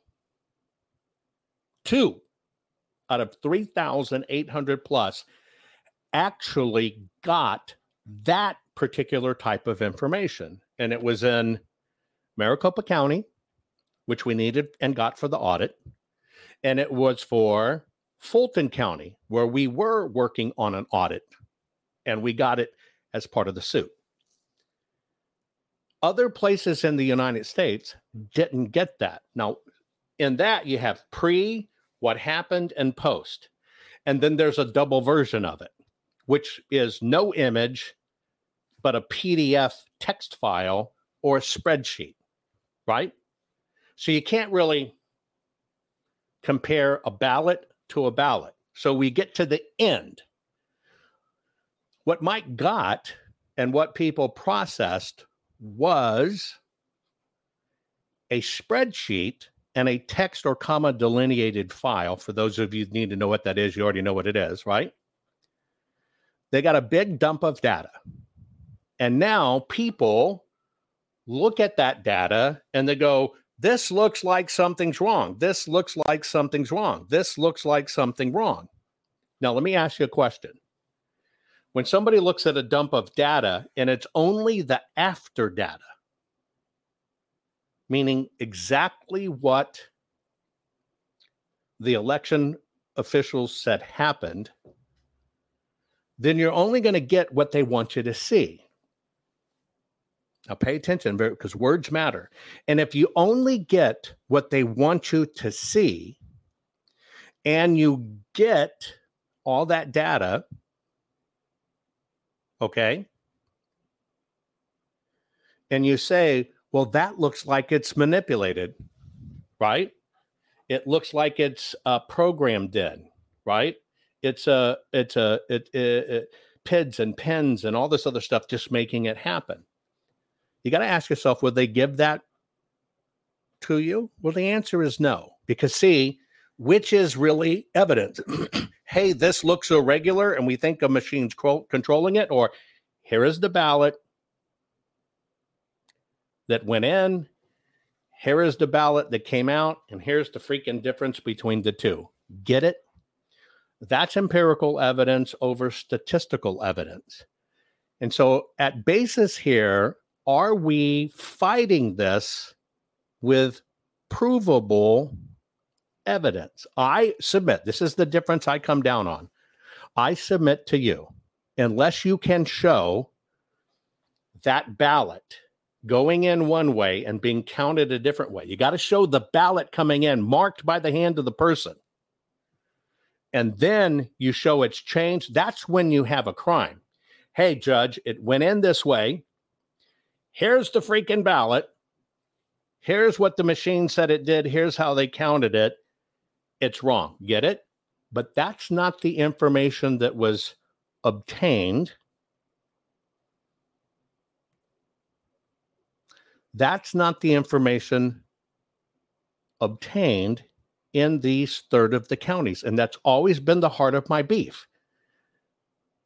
two out of 3,800 plus actually got that particular type of information. And it was in Maricopa County, which we needed and got for the audit. And it was for Fulton County, where we were working on an audit and we got it as part of the suit. Other places in the United States didn't get that. Now, in that, you have pre, what happened, and post. And then there's a double version of it, which is no image, but a PDF text file or a spreadsheet, right? So you can't really compare a ballot to a ballot. So we get to the end what Mike got and what people processed was a spreadsheet and a text or comma delineated file. For those of you need to know what that is, you already know what it is, right? They got a big dump of data. And now people look at that data and they go, this looks like something's wrong. This looks like something's wrong. This looks like something wrong. Now, let me ask you a question when somebody looks at a dump of data and it's only the after data, meaning exactly what the election officials said happened, then you're only going to get what they want you to see. Now, pay attention because words matter. And if you only get what they want you to see and you get all that data, Okay. And you say, well, that looks like it's manipulated, right? It looks like it's uh, programmed in, right? It's a, it's a, it, it, it, PIDs and pens and all this other stuff just making it happen. You got to ask yourself, would they give that to you? Well, the answer is no, because see, which is really evidence? hey, this looks irregular and we think a machine's controlling it, or here is the ballot that went in, here is the ballot that came out, and here's the freaking difference between the two. Get it? That's empirical evidence over statistical evidence. And so, at basis here, are we fighting this with provable evidence? I submit this is the difference I come down on. I submit to you, unless you can show that ballot going in one way and being counted a different way, you got to show the ballot coming in marked by the hand of the person. And then you show it's changed. That's when you have a crime. Hey, judge, it went in this way. Here's the freaking ballot. Here's what the machine said it did. Here's how they counted it. It's wrong. Get it? But that's not the information that was obtained. That's not the information obtained in these third of the counties. And that's always been the heart of my beef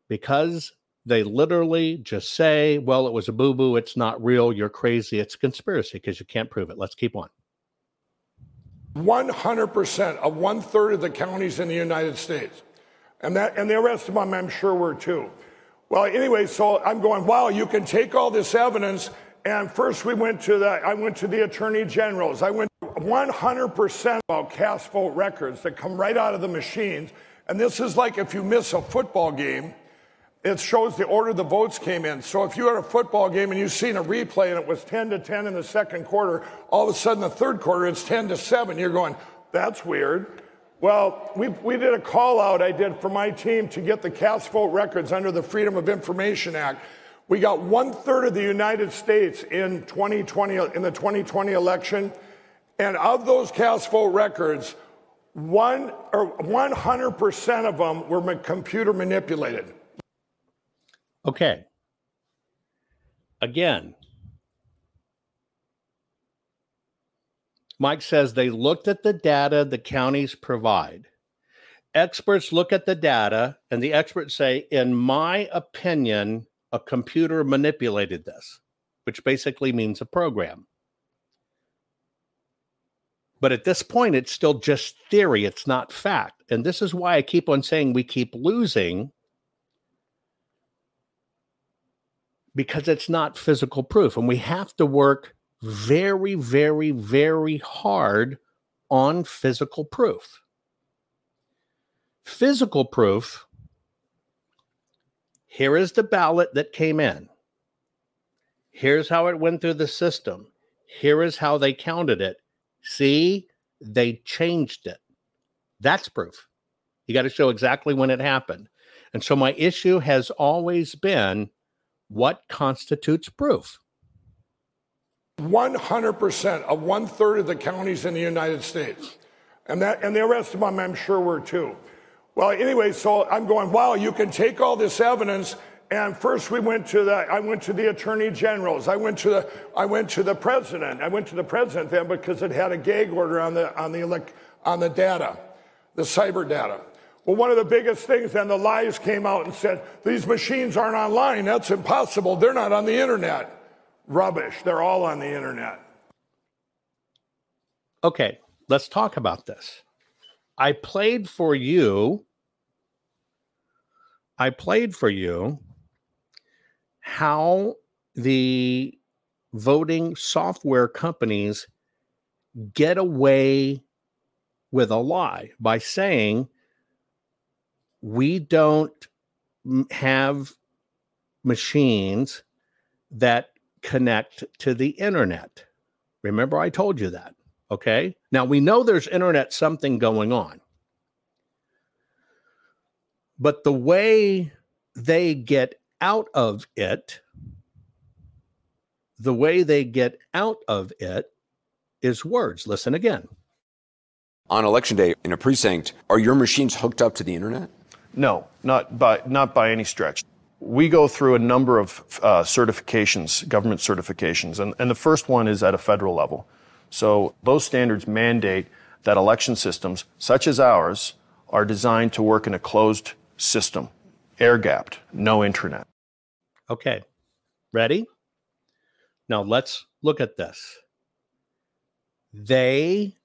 because they literally just say, well, it was a boo boo. It's not real. You're crazy. It's a conspiracy because you can't prove it. Let's keep on. 100% of one third of the counties in the United States. And that, and the rest of them, I'm sure, were too. Well, anyway, so I'm going, wow, you can take all this evidence. And first we went to the, I went to the attorney generals. I went 100% about cast vote records that come right out of the machines. And this is like if you miss a football game, it shows the order the votes came in. So if you had a football game and you've seen a replay and it was 10 to 10 in the second quarter, all of a sudden the third quarter it's 10 to 7. You're going, that's weird. Well, we, we did a call out I did for my team to get the cast vote records under the Freedom of Information Act. We got one third of the United States in 2020 in the 2020 election, and of those cast vote records, one or 100% of them were computer manipulated. Okay. Again, Mike says they looked at the data the counties provide. Experts look at the data, and the experts say, in my opinion, a computer manipulated this, which basically means a program. But at this point, it's still just theory, it's not fact. And this is why I keep on saying we keep losing because it's not physical proof. And we have to work very, very, very hard on physical proof. Physical proof here is the ballot that came in. Here's how it went through the system. Here is how they counted it. See, they changed it. That's proof. You got to show exactly when it happened. And so my issue has always been what constitutes proof? 100% of one third of the counties in the United States. And that, and the rest of them, I'm sure, were too. Well, anyway, so I'm going, wow, you can take all this evidence. And first we went to the, I went to the attorney generals. I went to the, I went to the president. I went to the president then because it had a gag order on the, on the, on the data, the cyber data. Well, one of the biggest things then the lies came out and said, these machines aren't online. That's impossible. They're not on the internet. Rubbish. They're all on the internet. Okay, let's talk about this. I played for you. I played for you how the voting software companies get away with a lie by saying we don't have machines that connect to the internet. Remember, I told you that. Okay. Now we know there's internet something going on. But the way they get out of it, the way they get out of it is words. Listen again. On election day in a precinct, are your machines hooked up to the internet? No, not by, not by any stretch. We go through a number of uh, certifications, government certifications, and, and the first one is at a federal level. So those standards mandate that election systems, such as ours, are designed to work in a closed system, air gapped, no internet. Okay, ready? Now let's look at this. They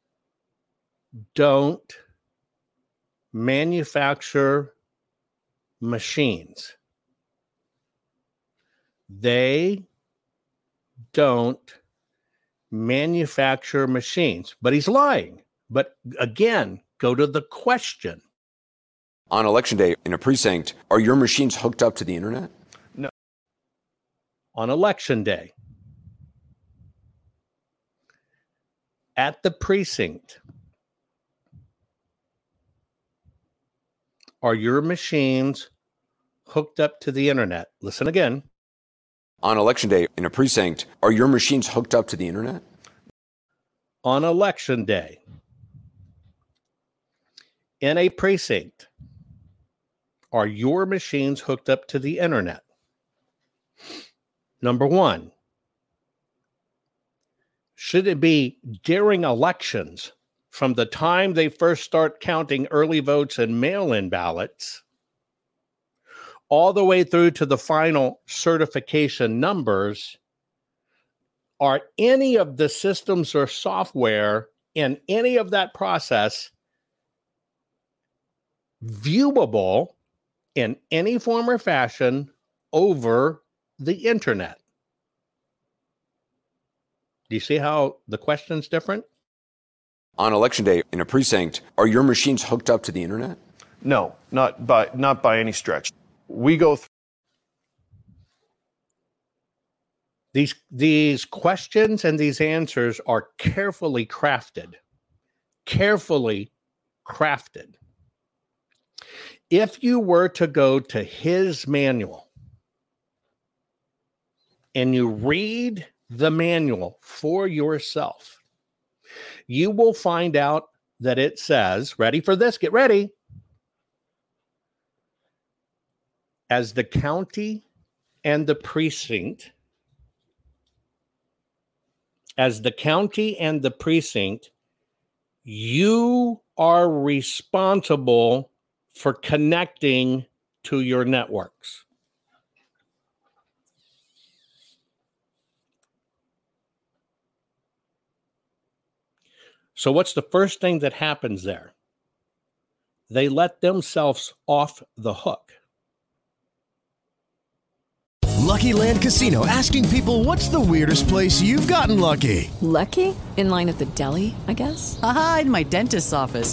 don't manufacture machines. They don't manufacture machines. But he's lying. But again, go to the question. On election day in a precinct, are your machines hooked up to the internet? No. On election day, at the precinct, are your machines hooked up to the internet? Listen again. On election day in a precinct, are your machines hooked up to the internet? On election day, in a precinct, are your machines hooked up to the internet? Number one, should it be during elections from the time they first start counting early votes and mail in ballots all the way through to the final certification numbers? Are any of the systems or software in any of that process viewable in any form or fashion over the internet. Do you see how the question's different? On election day in a precinct, are your machines hooked up to the internet? No, not by not by any stretch. We go through these these questions and these answers are carefully crafted. Carefully crafted if you were to go to his manual and you read the manual for yourself, you will find out that it says, ready for this, get ready. As the county and the precinct, as the county and the precinct, you are responsible for connecting to your networks. So, what's the first thing that happens there? They let themselves off the hook. Lucky Land Casino asking people what's the weirdest place you've gotten lucky? Lucky? In line at the deli, I guess? Aha, in my dentist's office.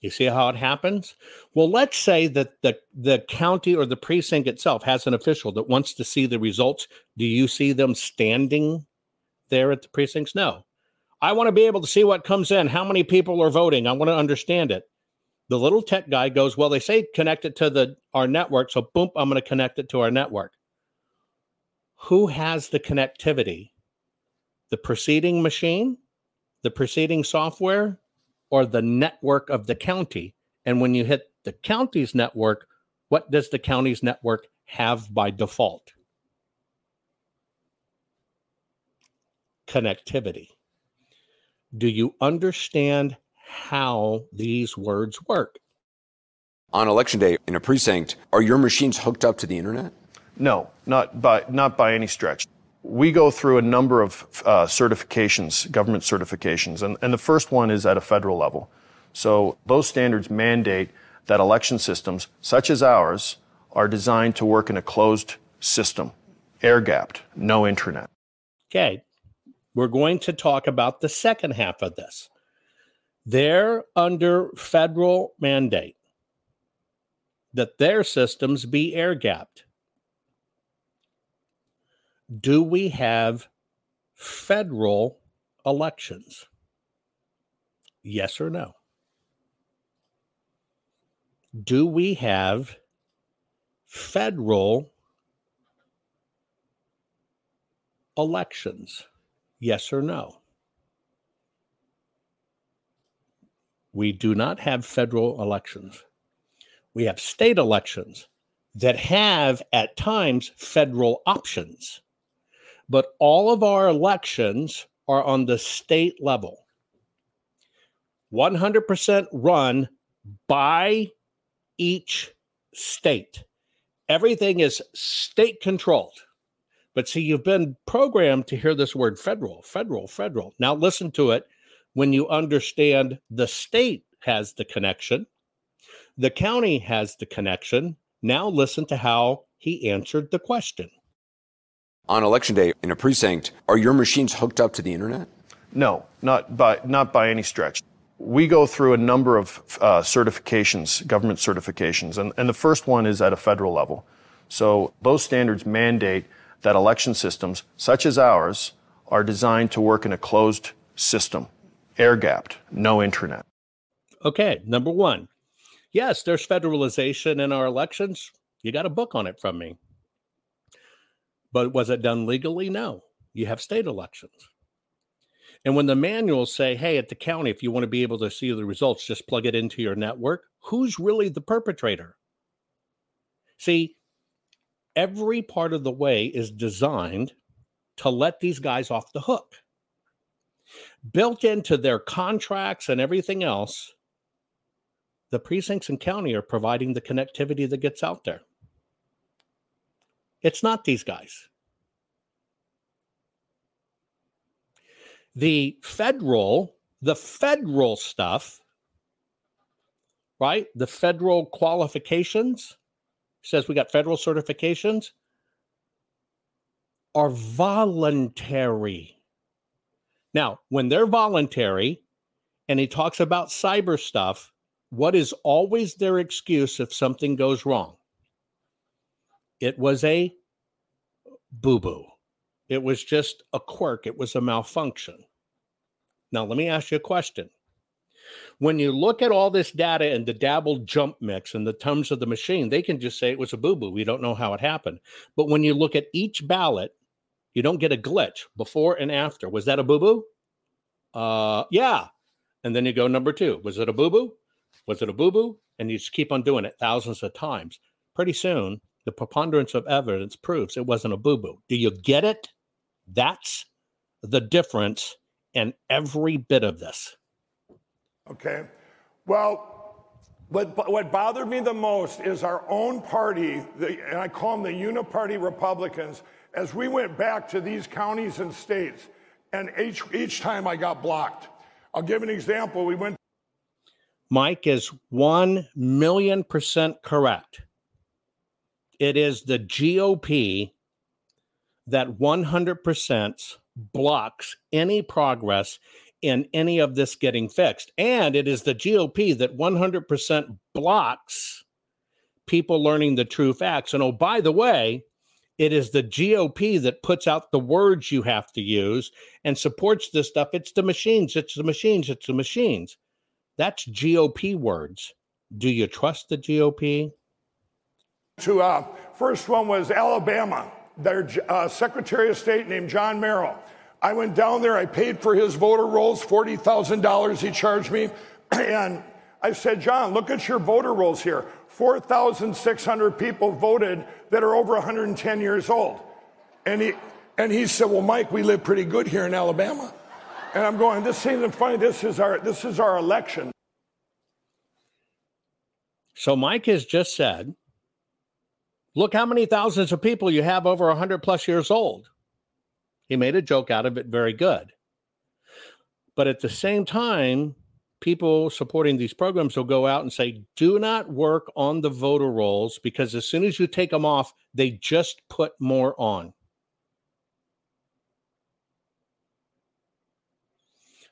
You see how it happens? Well, let's say that the, the county or the precinct itself has an official that wants to see the results. Do you see them standing there at the precincts? No. I want to be able to see what comes in, how many people are voting. I want to understand it. The little tech guy goes, Well, they say connect it to the our network. So boom, I'm going to connect it to our network. Who has the connectivity? The preceding machine, the preceding software, or the network of the county. And when you hit the county's network, what does the county's network have by default? Connectivity. Do you understand how these words work? On election day in a precinct, are your machines hooked up to the internet? No, not by not by any stretch. We go through a number of uh, certifications, government certifications, and, and the first one is at a federal level. So those standards mandate that election systems, such as ours, are designed to work in a closed system, air gapped, no internet. Okay, we're going to talk about the second half of this. They're under federal mandate that their systems be air gapped. Do we have federal elections? Yes or no? Do we have federal elections? Yes or no? We do not have federal elections. We have state elections that have at times federal options. But all of our elections are on the state level. 100% run by each state. Everything is state controlled. But see, you've been programmed to hear this word federal, federal, federal. Now listen to it when you understand the state has the connection, the county has the connection. Now listen to how he answered the question. On election day in a precinct, are your machines hooked up to the internet? No, not by not by any stretch. We go through a number of uh, certifications, government certifications, and, and the first one is at a federal level. So those standards mandate that election systems, such as ours, are designed to work in a closed system, air gapped, no internet. Okay, number one. Yes, there's federalization in our elections. You got a book on it from me. But was it done legally? No. You have state elections. And when the manuals say, hey, at the county, if you want to be able to see the results, just plug it into your network, who's really the perpetrator? See, every part of the way is designed to let these guys off the hook. Built into their contracts and everything else, the precincts and county are providing the connectivity that gets out there. It's not these guys. The federal, the federal stuff, right? The federal qualifications says we got federal certifications are voluntary. Now, when they're voluntary and he talks about cyber stuff, what is always their excuse if something goes wrong? It was a boo boo. It was just a quirk. It was a malfunction. Now, let me ask you a question. When you look at all this data and the dabbled jump mix and the terms of the machine, they can just say it was a boo boo. We don't know how it happened. But when you look at each ballot, you don't get a glitch before and after. Was that a boo boo? Uh, yeah. And then you go number two. Was it a boo boo? Was it a boo boo? And you just keep on doing it thousands of times. Pretty soon, the preponderance of evidence proves it wasn't a boo boo. Do you get it? That's the difference in every bit of this. Okay. Well, what, what bothered me the most is our own party, the, and I call them the Uniparty Republicans, as we went back to these counties and states, and each, each time I got blocked. I'll give an example. We went. Mike is 1 million percent correct. It is the GOP that 100% blocks any progress in any of this getting fixed. And it is the GOP that 100% blocks people learning the true facts. And oh, by the way, it is the GOP that puts out the words you have to use and supports this stuff. It's the machines, it's the machines, it's the machines. That's GOP words. Do you trust the GOP? To uh, first one was Alabama. Their uh, Secretary of State named John Merrill. I went down there. I paid for his voter rolls, forty thousand dollars. He charged me, and I said, John, look at your voter rolls here. Four thousand six hundred people voted that are over 110 years old, and he and he said, Well, Mike, we live pretty good here in Alabama. And I'm going, this isn't funny. This is our this is our election. So Mike has just said, look how many thousands of people you have over 100 plus years old. He made a joke out of it, very good. But at the same time, people supporting these programs will go out and say, do not work on the voter rolls because as soon as you take them off, they just put more on.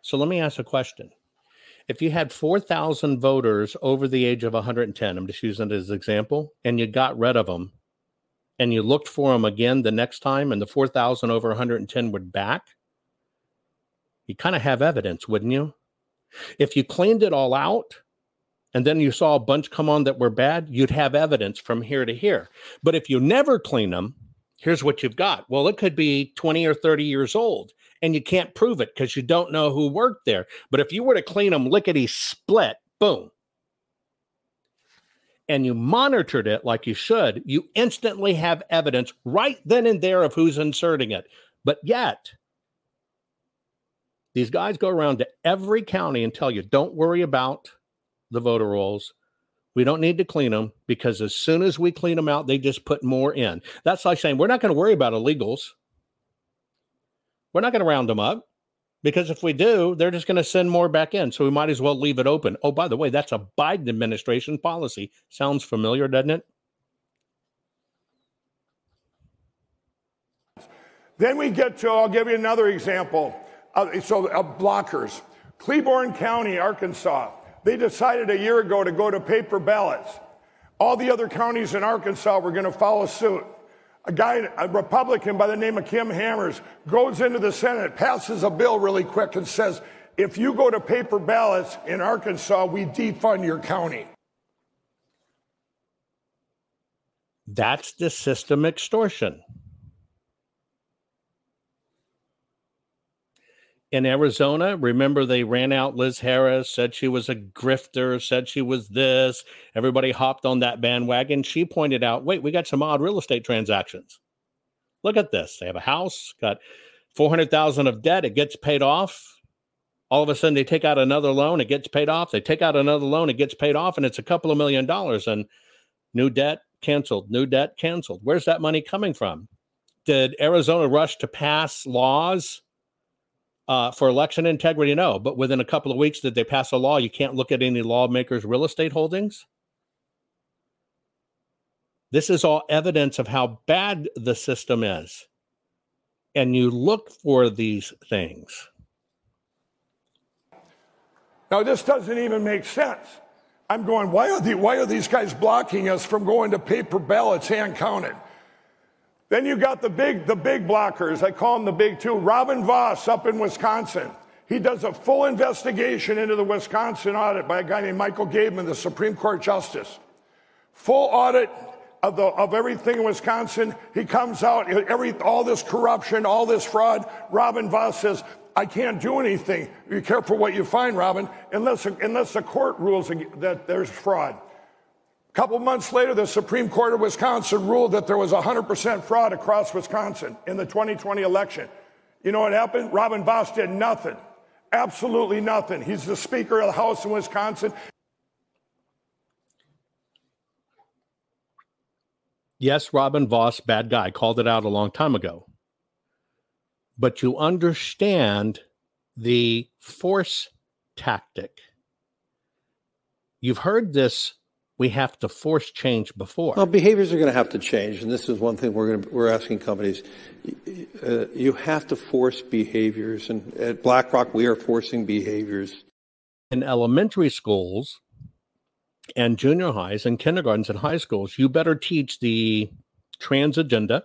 So let me ask a question. If you had 4,000 voters over the age of 110, I'm just using it as an example, and you got rid of them and you looked for them again the next time and the 4,000 over 110 were back, you kind of have evidence, wouldn't you? If you cleaned it all out and then you saw a bunch come on that were bad, you'd have evidence from here to here. But if you never clean them, here's what you've got. Well, it could be 20 or 30 years old and you can't prove it because you don't know who worked there. But if you were to clean them lickety split, boom. And you monitored it like you should, you instantly have evidence right then and there of who's inserting it. But yet, these guys go around to every county and tell you, don't worry about the voter rolls. We don't need to clean them because as soon as we clean them out, they just put more in. That's like saying, we're not going to worry about illegals. We're not going to round them up because if we do, they're just going to send more back in. So we might as well leave it open. Oh, by the way, that's a Biden administration policy. Sounds familiar, doesn't it? Then we get to, I'll give you another example. Uh, so, uh, blockers. Cleburne County, Arkansas, they decided a year ago to go to paper ballots. All the other counties in Arkansas were going to follow suit. A guy, a Republican by the name of Kim Hammers, goes into the Senate, passes a bill really quick, and says, if you go to paper ballots in Arkansas, we defund your county. That's the system extortion. In Arizona, remember they ran out Liz Harris, said she was a grifter, said she was this. Everybody hopped on that bandwagon. She pointed out, wait, we got some odd real estate transactions. Look at this. They have a house, got 400,000 of debt, it gets paid off. All of a sudden they take out another loan, it gets paid off. They take out another loan, it gets paid off and it's a couple of million dollars and new debt canceled, new debt canceled. Where's that money coming from? Did Arizona rush to pass laws uh, for election integrity, no. But within a couple of weeks, did they pass a law? You can't look at any lawmakers' real estate holdings. This is all evidence of how bad the system is. And you look for these things. Now, this doesn't even make sense. I'm going, why are, the, why are these guys blocking us from going to paper ballots hand counted? Then you got the big, the big blockers. I call them the big two. Robin Vos up in Wisconsin. He does a full investigation into the Wisconsin audit by a guy named Michael Gableman, the Supreme Court Justice. Full audit of, the, of everything in Wisconsin. He comes out, every, all this corruption, all this fraud. Robin Vos says, I can't do anything. Be careful what you find, Robin, unless, unless the court rules that there's fraud couple months later, the Supreme Court of Wisconsin ruled that there was 100% fraud across Wisconsin in the 2020 election. You know what happened? Robin Vos did nothing. Absolutely nothing. He's the Speaker of the House in Wisconsin. Yes, Robin Vos, bad guy, called it out a long time ago. But you understand the force tactic. You've heard this we have to force change before. Well, behaviors are going to have to change, and this is one thing we're going to, we're asking companies. Uh, you have to force behaviors, and at BlackRock we are forcing behaviors. In elementary schools, and junior highs, and kindergartens, and high schools, you better teach the trans agenda.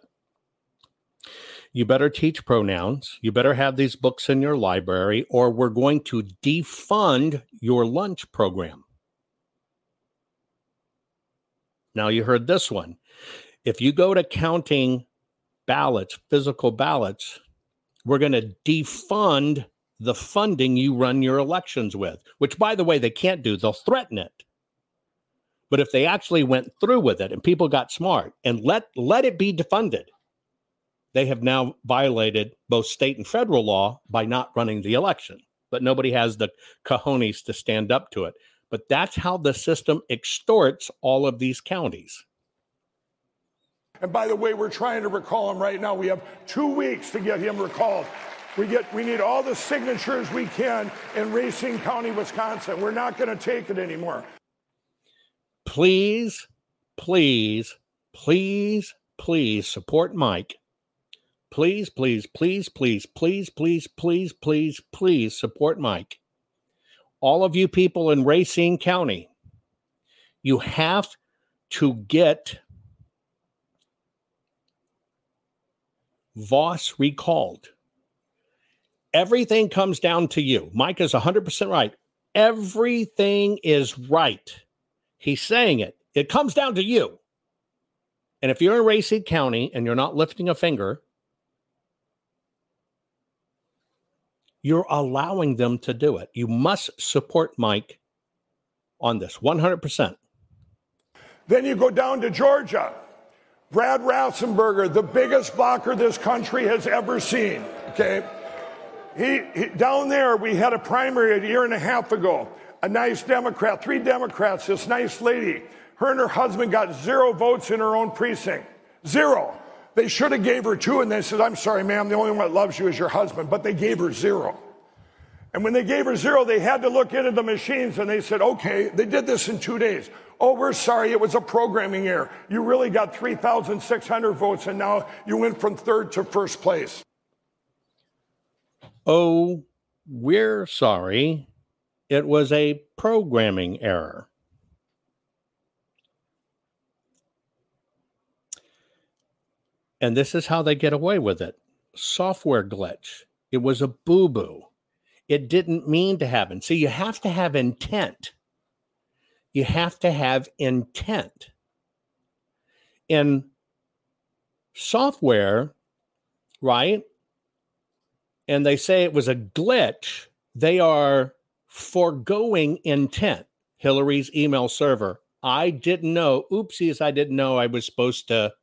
You better teach pronouns. You better have these books in your library, or we're going to defund your lunch program. Now, you heard this one. If you go to counting ballots, physical ballots, we're going to defund the funding you run your elections with, which, by the way, they can't do. They'll threaten it. But if they actually went through with it and people got smart and let, let it be defunded, they have now violated both state and federal law by not running the election. But nobody has the cojones to stand up to it. But that's how the system extorts all of these counties. And by the way, we're trying to recall him right now. We have two weeks to get him recalled. We get we need all the signatures we can in Racine County, Wisconsin. We're not going to take it anymore. Please, please, please, please support Mike. Please, please, please, please, please, please, please, please, please support Mike all of you people in Racine County, you have to get Vos recalled. Everything comes down to you. Mike is 100% right. Everything is right. He's saying it. It comes down to you. And if you're in Racine County and you're not lifting a finger, you're allowing them to do it. You must support Mike on this 100%. Then you go down to Georgia. Brad Raffensperger, the biggest blocker this country has ever seen. Okay. He, he, down there, we had a primary a year and a half ago. A nice Democrat, three Democrats, this nice lady. Her and her husband got zero votes in her own precinct. Zero. They should have gave her two, and they said, I'm sorry, ma'am, the only one that loves you is your husband. But they gave her zero. And when they gave her zero, they had to look into the machines and they said, okay, they did this in two days. Oh, we're sorry, it was a programming error. You really got 3,600 votes, and now you went from third to first place. Oh, we're sorry. It was a programming error. And this is how they get away with it software glitch. It was a boo boo. It didn't mean to happen. See, you have to have intent. You have to have intent. In software, right? And they say it was a glitch, they are foregoing intent. Hillary's email server. I didn't know. Oopsies, I didn't know I was supposed to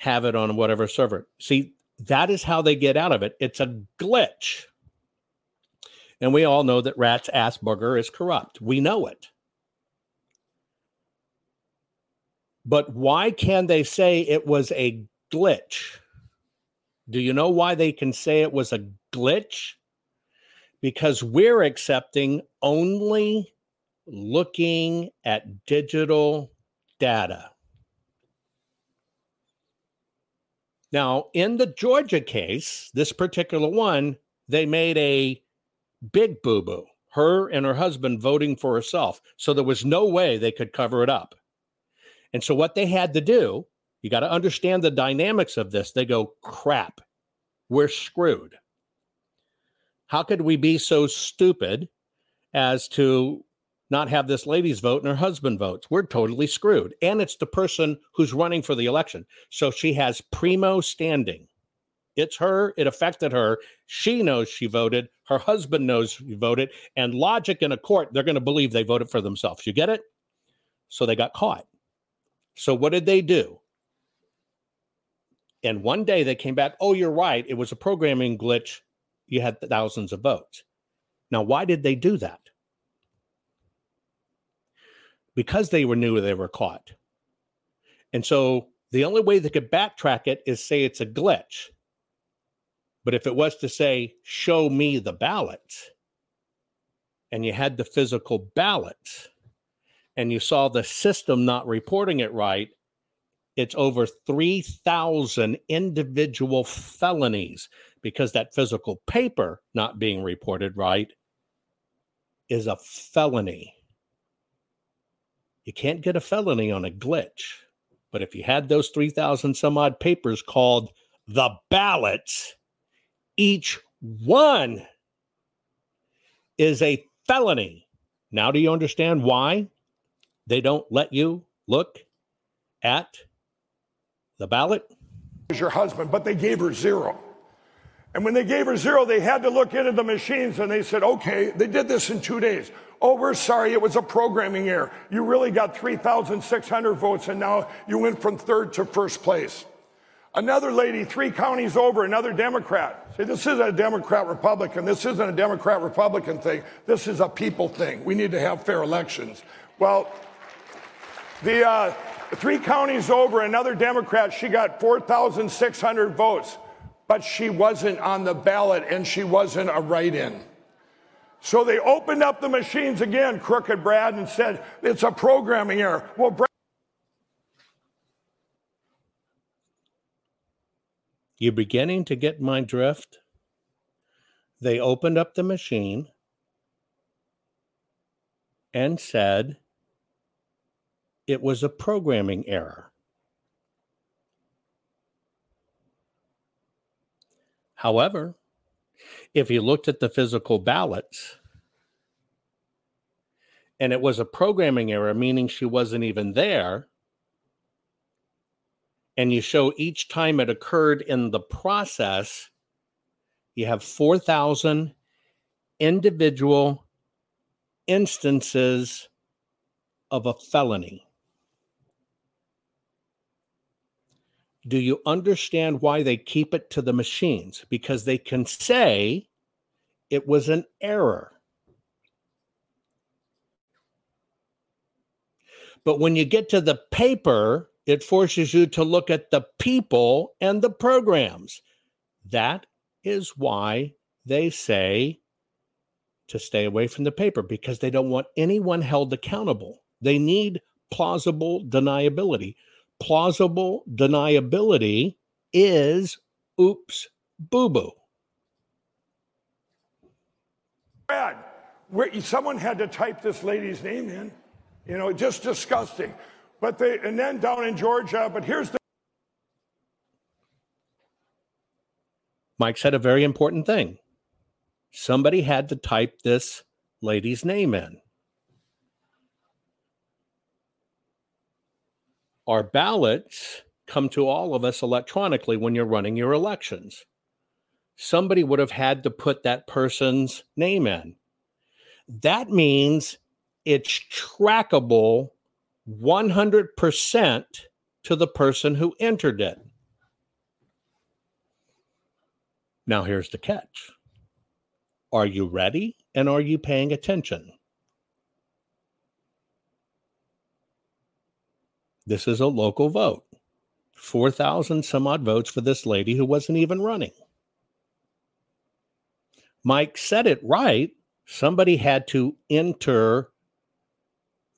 have it on whatever server. See, that is how they get out of it. It's a glitch. And we all know that Rat's ass Asperger is corrupt. We know it. But why can they say it was a glitch? Do you know why they can say it was a glitch? Because we're accepting only looking at digital data. Now, in the Georgia case, this particular one, they made a big boo boo, her and her husband voting for herself. So there was no way they could cover it up. And so, what they had to do, you got to understand the dynamics of this. They go, crap, we're screwed. How could we be so stupid as to not have this lady's vote and her husband votes. We're totally screwed. And it's the person who's running for the election. So she has primo standing. It's her. It affected her. She knows she voted. Her husband knows she voted. And logic in a court, they're going to believe they voted for themselves. You get it? So they got caught. So what did they do? And one day they came back, oh, you're right. It was a programming glitch. You had thousands of votes. Now, why did they do that? Because they were new, they were caught. And so the only way they could backtrack it is say it's a glitch. But if it was to say, show me the ballots, and you had the physical ballots, and you saw the system not reporting it right, it's over 3,000 individual felonies because that physical paper not being reported right is a felony. You can't get a felony on a glitch. But if you had those 3,000 some odd papers called the ballots, each one is a felony. Now, do you understand why they don't let you look at the ballot? Is Your husband, but they gave her zero. And when they gave her zero, they had to look into the machines and they said, okay, they did this in two days. Oh, we're sorry, it was a programming error. You really got 3,600 votes and now you went from third to first place. Another lady, three counties over, another Democrat. See, this isn't a Democrat Republican. This isn't a Democrat Republican thing. This is a people thing. We need to have fair elections. Well, the uh, three counties over, another Democrat, she got 4,600 votes, but she wasn't on the ballot and she wasn't a write in. So they opened up the machines again, Crooked Brad, and said, it's a programming error. Well, Brad. You're beginning to get my drift. They opened up the machine and said it was a programming error. However, if you looked at the physical ballots and it was a programming error, meaning she wasn't even there, and you show each time it occurred in the process, you have 4,000 individual instances of a felony. Do you understand why they keep it to the machines? Because they can say it was an error. But when you get to the paper, it forces you to look at the people and the programs. That is why they say to stay away from the paper because they don't want anyone held accountable. They need plausible deniability. Plausible deniability is oops, boo boo. Where someone had to type this lady's name in. You know, just disgusting. But they, and then down in Georgia, but here's the. Mike said a very important thing. Somebody had to type this lady's name in. Our ballots come to all of us electronically when you're running your elections. Somebody would have had to put that person's name in. That means it's trackable 100% to the person who entered it. Now, here's the catch Are you ready and are you paying attention? This is a local vote. 4,000 some odd votes for this lady who wasn't even running. Mike said it right. Somebody had to enter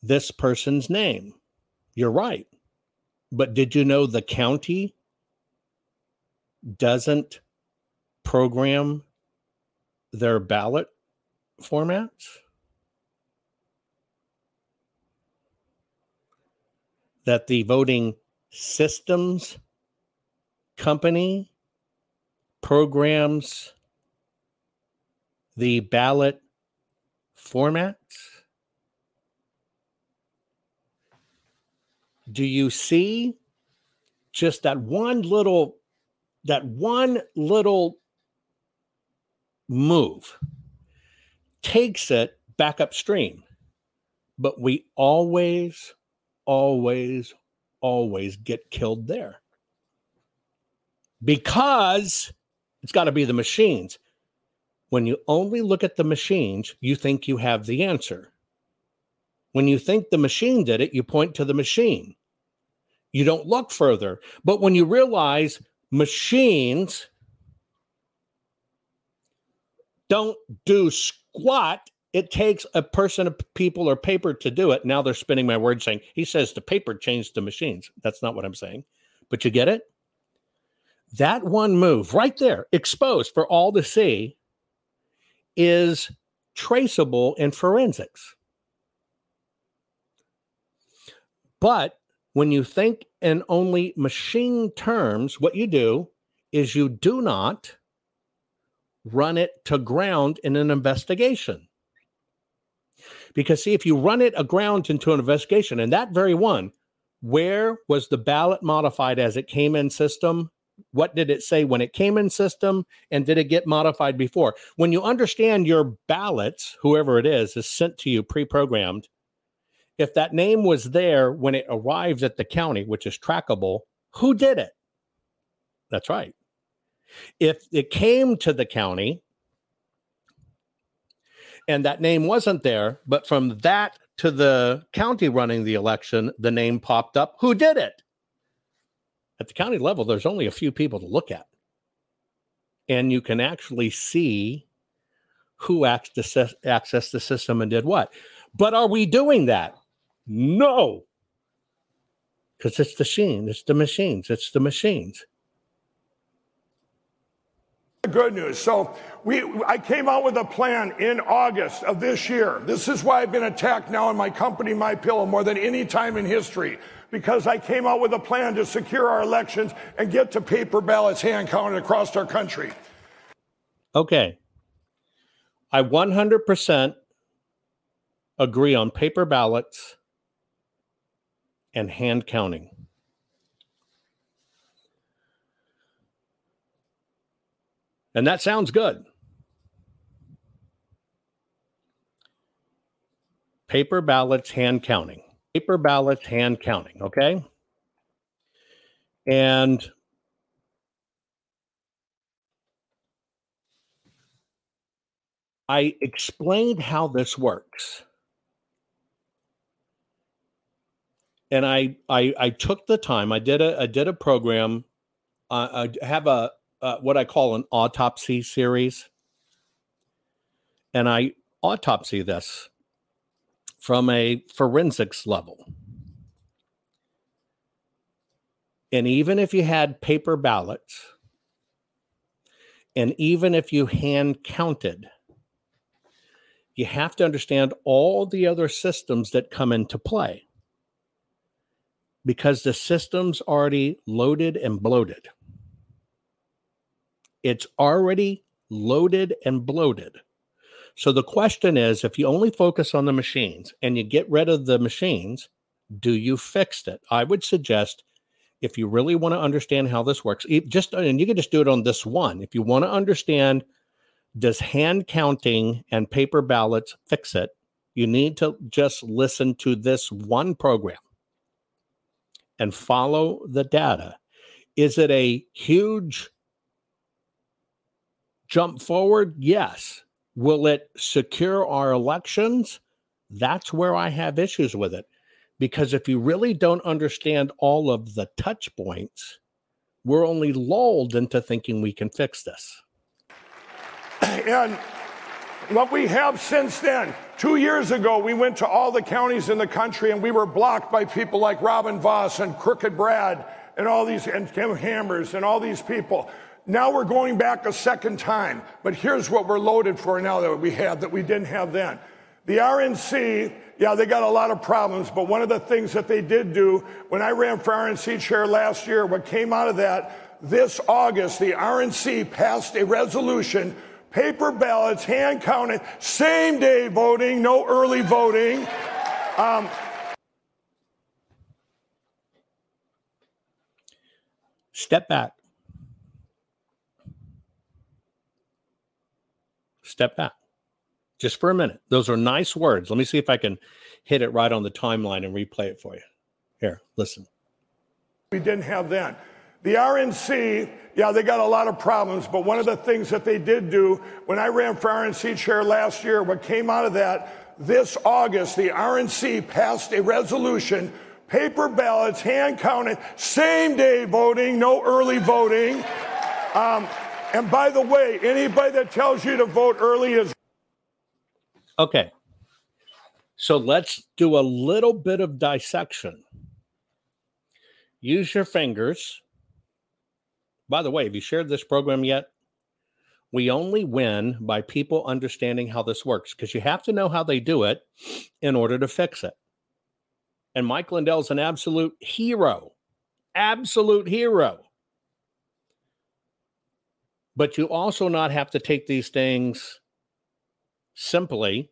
this person's name. You're right. But did you know the county doesn't program their ballot formats? That the voting systems company programs the ballot formats? do you see just that one little that one little move takes it back upstream but we always always always get killed there. Because it's got to be the machines. When you only look at the machines you think you have the answer. When you think the machine did it you point to the machine. You don't look further. But when you realize machines don't do squat, it takes a person of people or paper to do it. Now they're spinning my words saying he says the paper changed the machines. That's not what I'm saying. But you get it? That one move right there, exposed for all to see, is traceable in forensics. But when you think in only machine terms, what you do is you do not run it to ground in an investigation. Because, see, if you run it aground into an investigation, and that very one, where was the ballot modified as it came in system? What did it say when it came in system? And did it get modified before? When you understand your ballots, whoever it is, is sent to you pre programmed, if that name was there when it arrives at the county, which is trackable, who did it? That's right. If it came to the county and that name wasn't there, but from that to the county running the election, the name popped up, who did it? At the county level, there's only a few people to look at. And you can actually see who accessed the system and did what. But are we doing that? No. Because it's the machine, it's the machines, it's the machines. Good news. So we, I came out with a plan in August of this year. This is why I've been attacked now in my company, My Pillow, more than any time in history, because I came out with a plan to secure our elections and get to paper ballots hand counted across our country. Okay, I 100% agree on paper ballots and hand counting. And that sounds good. Paper ballots, hand counting. paper ballots, hand counting. Okay. And I explained how this works. And I, I, I took the time. I did a, I did a program. Uh, I have a, uh, what I call an autopsy series, and I autopsy this from a forensics level. And even if you had paper ballots, and even if you hand counted, you have to understand all the other systems that come into play because the system's already loaded and bloated. It's already loaded and bloated. So the question is if you only focus on the machines and you get rid of the machines, do you fix it? I would suggest if you really want to understand how this works, just and you can just do it on this one. If you want to understand does hand counting and paper ballots fix it, you need to just listen to this one program and follow the data. Is it a huge jump forward? Yes. Will it secure our elections? That's where I have issues with it. Because if you really don't understand all of the touch points, we're only lulled into thinking we can fix this. And what we have since then, two years ago, we went to all the counties in the country and we were blocked by people like Robin Vos and Crooked Brad and all these, and Tim Hammers and all these people. Now we're going back a second time, but here's what we're loaded for now that we have that we didn't have then. The RNC, yeah, they got a lot of problems, but one of the things that they did do when I ran for RNC chair last year, what came out of that, this August, the RNC passed a resolution paper ballots, hand counted, same day voting, no early voting. Um, Step back. Step back just for a minute. Those are nice words. Let me see if I can hit it right on the timeline and replay it for you. Here, listen. We didn't have then. The RNC, yeah, they got a lot of problems, but one of the things that they did do when I ran for RNC chair last year, what came out of that, this August, the RNC passed a resolution paper ballots, hand counted, same day voting, no early voting. Um, and by the way, anybody that tells you to vote early is. Okay. So let's do a little bit of dissection. Use your fingers by the way, have you shared this program yet? We only win by people understanding how this works because you have to know how they do it in order to fix it. And Mike Lindell's an absolute hero, absolute hero. But you also not have to take these things simply.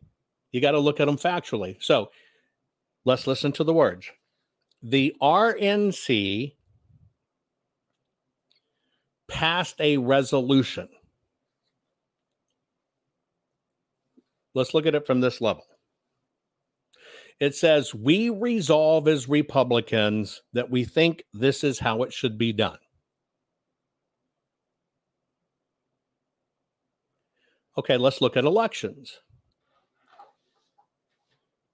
You got to look at them factually. So let's listen to the words. The RNC passed a resolution. Let's look at it from this level. It says, We resolve as Republicans that we think this is how it should be done. Okay, let's look at elections.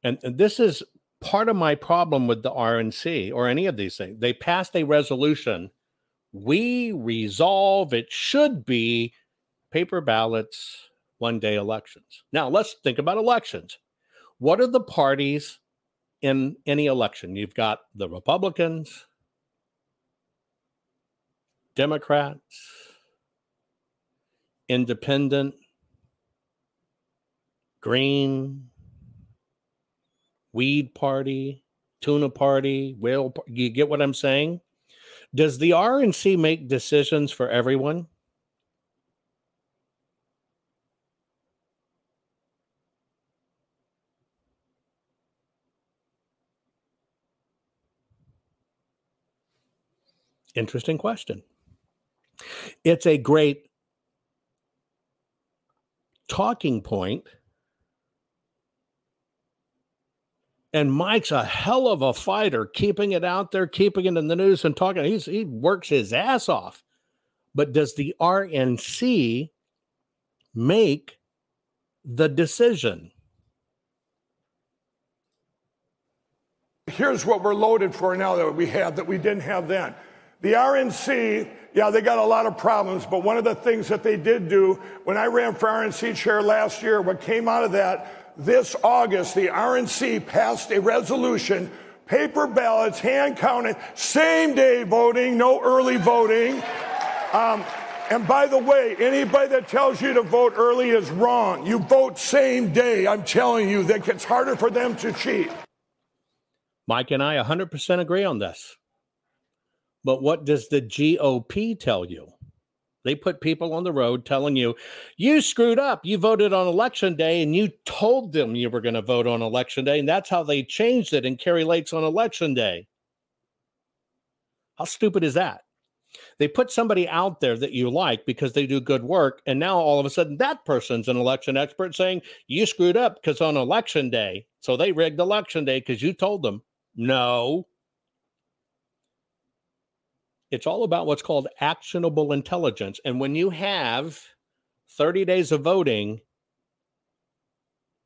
And, and, this is part of my problem with the RNC or any of these things. They passed a resolution we resolve it should be paper ballots, one day elections. Now, let's think about elections. What are the parties in any election? You've got the Republicans, Democrats, Independent, Green, Weed Party, Tuna Party, Whale. You get what I'm saying? Does the RNC make decisions for everyone? Interesting question. It's a great talking point And Mike's a hell of a fighter, keeping it out there, keeping it in the news and talking. He's, he works his ass off. But does the RNC make the decision? Here's what we're loaded for now that we have that we didn't have then. The RNC, yeah, they got a lot of problems, but one of the things that they did do when I ran for RNC chair last year, what came out of that, this August, the RNC passed a resolution, paper ballots, hand counted, same day voting, no early voting. Um, and by the way, anybody that tells you to vote early is wrong. You vote same day. I'm telling you that gets harder for them to cheat. Mike and I 100% agree on this. But what does the GOP tell you? They put people on the road telling you, you screwed up. You voted on election day and you told them you were going to vote on election day. And that's how they changed it in Kari Lake's on election day. How stupid is that? They put somebody out there that you like because they do good work. And now all of a sudden that person's an election expert saying you screwed up because on election day. So they rigged election day because you told them. No. It's all about what's called actionable intelligence. And when you have 30 days of voting,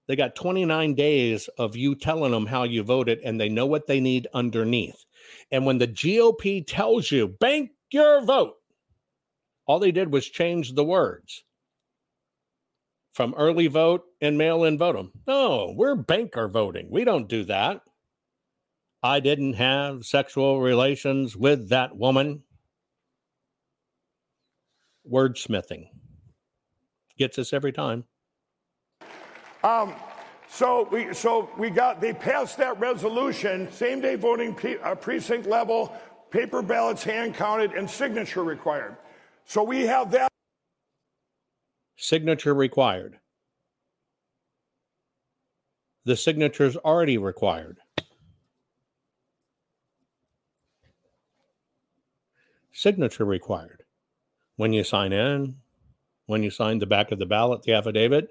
they got 29 days of you telling them how you voted, and they know what they need underneath. And when the GOP tells you, bank your vote, all they did was change the words from early vote and mail in vote them. No, we're banker voting. We don't do that. I didn't have sexual relations with that woman. Wordsmithing gets us every time. Um, so we so we got they passed that resolution, same day voting pre, uh, precinct level, paper ballots hand counted, and signature required. So we have that. Signature required. The signature's already required. Signature required when you sign in, when you sign the back of the ballot, the affidavit.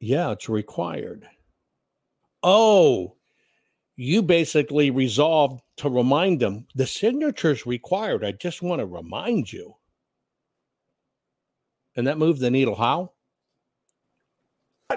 Yeah, it's required. Oh, you basically resolved to remind them the signature's required. I just want to remind you. And that moved the needle how?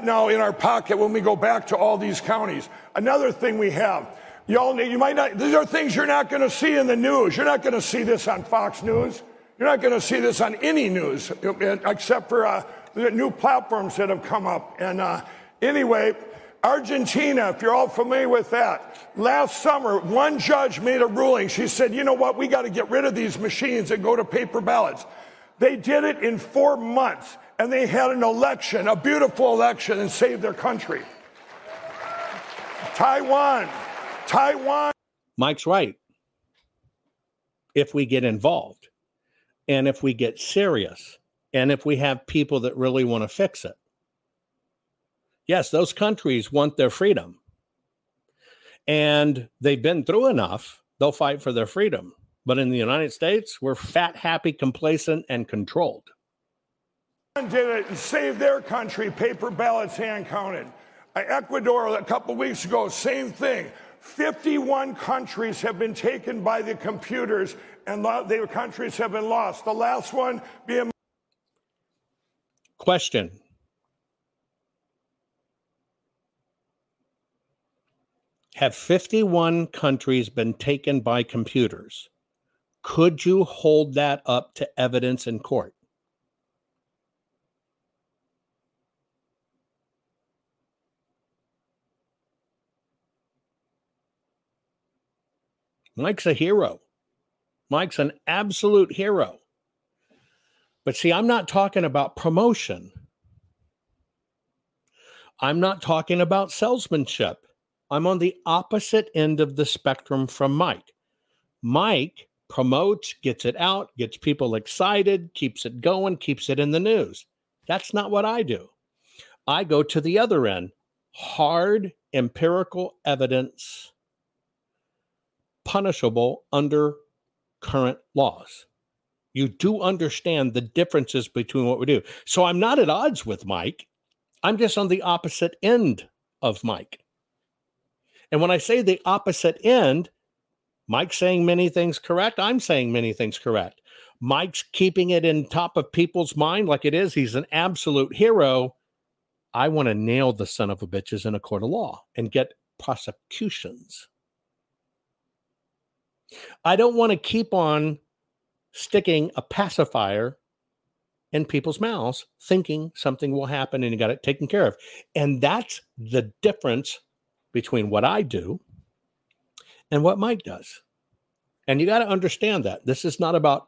Now in our pocket when we go back to all these counties. Another thing we have you all need, you might not, these are things you're not going to see in the news. You're not going to see this on Fox News. You're not going to see this on any news except for uh, the new platforms that have come up. And uh, anyway, Argentina, if you're all familiar with that, last summer, one judge made a ruling. She said, you know what, we got to get rid of these machines and go to paper ballots. They did it in four months, and they had an election, a beautiful election, and saved their country. Taiwan, Taiwan. Mike's right. If we get involved and if we get serious and if we have people that really want to fix it. Yes, those countries want their freedom. And they've been through enough, they'll fight for their freedom. But in the United States, we're fat, happy, complacent, and controlled. Did it and saved their country, paper ballots hand counted. Uh, Ecuador, a couple weeks ago, same thing. 51 countries have been taken by the computers and the countries have been lost. The last one being. Question. Have 51 countries been taken by computers? Could you hold that up to evidence in court? Mike's a hero. Mike's an absolute hero. But see, I'm not talking about promotion. I'm not talking about salesmanship. I'm on the opposite end of the spectrum from Mike. Mike promotes, gets it out, gets people excited, keeps it going, keeps it in the news. That's not what I do. I go to the other end hard empirical evidence punishable under current laws. You do understand the differences between what we do. So I'm not at odds with Mike. I'm just on the opposite end of Mike. And when I say the opposite end, Mike's saying many things correct. I'm saying many things correct. Mike's keeping it in top of people's mind like it is. He's an absolute hero. I want to nail the son of a bitches in a court of law and get prosecutions. I don't want to keep on sticking a pacifier in people's mouths thinking something will happen and you got it taken care of. And that's the difference between what I do and what Mike does. And you got to understand that this is not about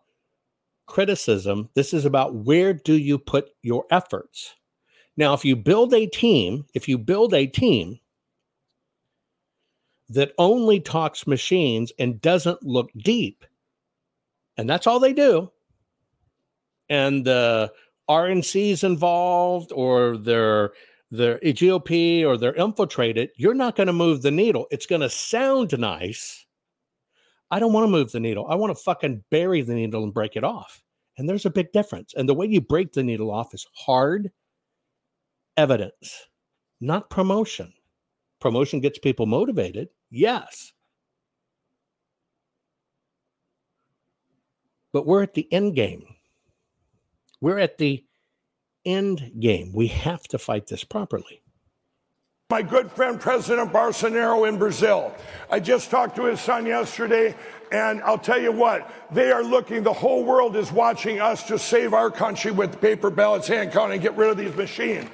criticism. This is about where do you put your efforts. Now, if you build a team, if you build a team that only talks machines and doesn't look deep, and that's all they do, and the RNC's involved or they're their GOP or they're infiltrated, you're not going to move the needle. It's going to sound nice. I don't want to move the needle. I want to fucking bury the needle and break it off. And there's a big difference. And the way you break the needle off is hard evidence, not promotion. Promotion gets people motivated. Yes. But we're at the end game. We're at the end game. We have to fight this properly. My good friend, President Bolsonaro in Brazil. I just talked to his son yesterday, and I'll tell you what, they are looking, the whole world is watching us to save our country with paper ballots, hand counting, get rid of these machines.